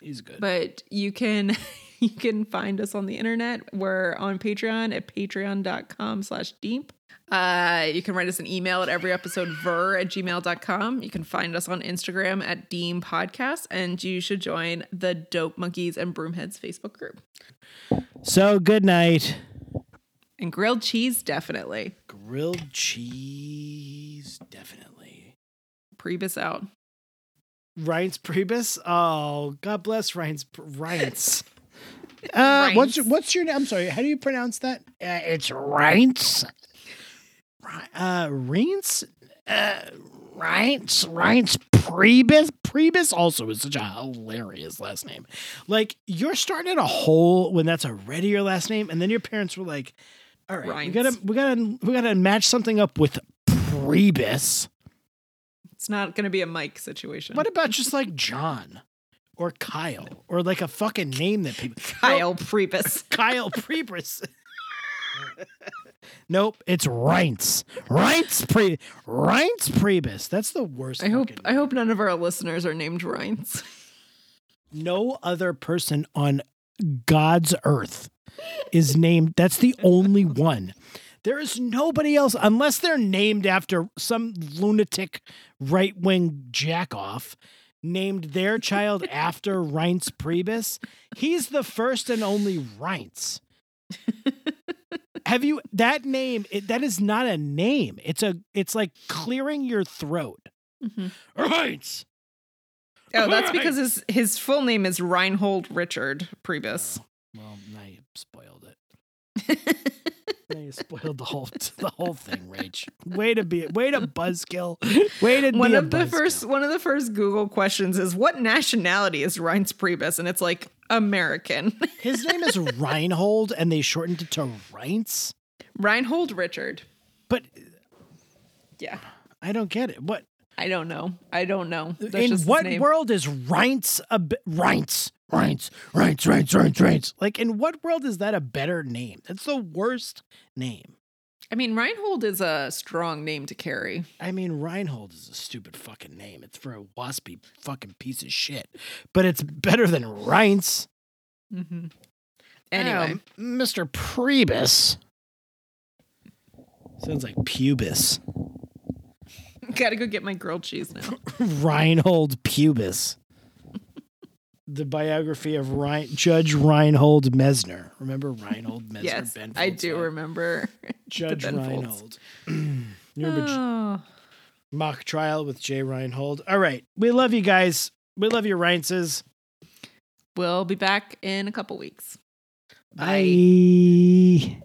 He's good. But you can you can find us on the internet. We're on Patreon at patreon.com slash deep. Uh, you can write us an email at every episode ver at gmail.com. You can find us on Instagram at Deem Podcast, and you should join the Dope Monkeys and Broomheads Facebook group. so good night. And grilled cheese, definitely. Grilled cheese, definitely. Priebus out. Reince Priebus. Oh, God bless Reince. Reince. Uh, what's Reince. what's your name? I'm sorry. How do you pronounce that? Uh, it's Reince. Uh, Reince. Uh, Reince. Reince Priebus. Priebus also is such a hilarious last name. Like you're starting at a hole when that's already your last name, and then your parents were like, "All right, we gotta, we gotta, we gotta match something up with Priebus." It's not going to be a Mike situation. What about just like John or Kyle or like a fucking name that people Kyle Priebus. Kyle Priebus. nope, it's Reince. Reince Pre Reince Priebus. That's the worst. I hope I hope none of our listeners are named Reince. no other person on God's earth is named. That's the only one. There is nobody else unless they're named after some lunatic right wing jackoff named their child after Reince Priebus. He's the first and only Reince. Have you that name? It, that is not a name. It's a. It's like clearing your throat. Mhm. Reince. Oh, that's because his his full name is Reinhold Richard Priebus. Well, now you spoiled it. now you spoiled the whole the whole thing, Rach. Way to be way to buzzkill. Way to one of the first one of the first Google questions is what nationality is Reince Priebus, and it's like American. His name is Reinhold, and they shortened it to Reince. Reinhold Richard. But Yeah, I don't get it. What I don't know. I don't know. That's in what world is Reince a Reince? Reince, Reince, Reince, Reince, Reince. Like in what world is that a better name? That's the worst name. I mean, Reinhold is a strong name to carry. I mean, Reinhold is a stupid fucking name. It's for a waspy fucking piece of shit. But it's better than Reince. Mm-hmm. Anyway, Um, Mr. Priebus. Sounds like pubis. gotta go get my grilled cheese now. Reinhold Pubis. The biography of Rein- Judge Reinhold Messner. Remember Reinhold Messner? yes, I do remember. Judge Reinhold. you remember J- Oh. mock trial with Jay Reinhold? All right. We love you guys. We love your Reinces. We'll be back in a couple weeks. Bye.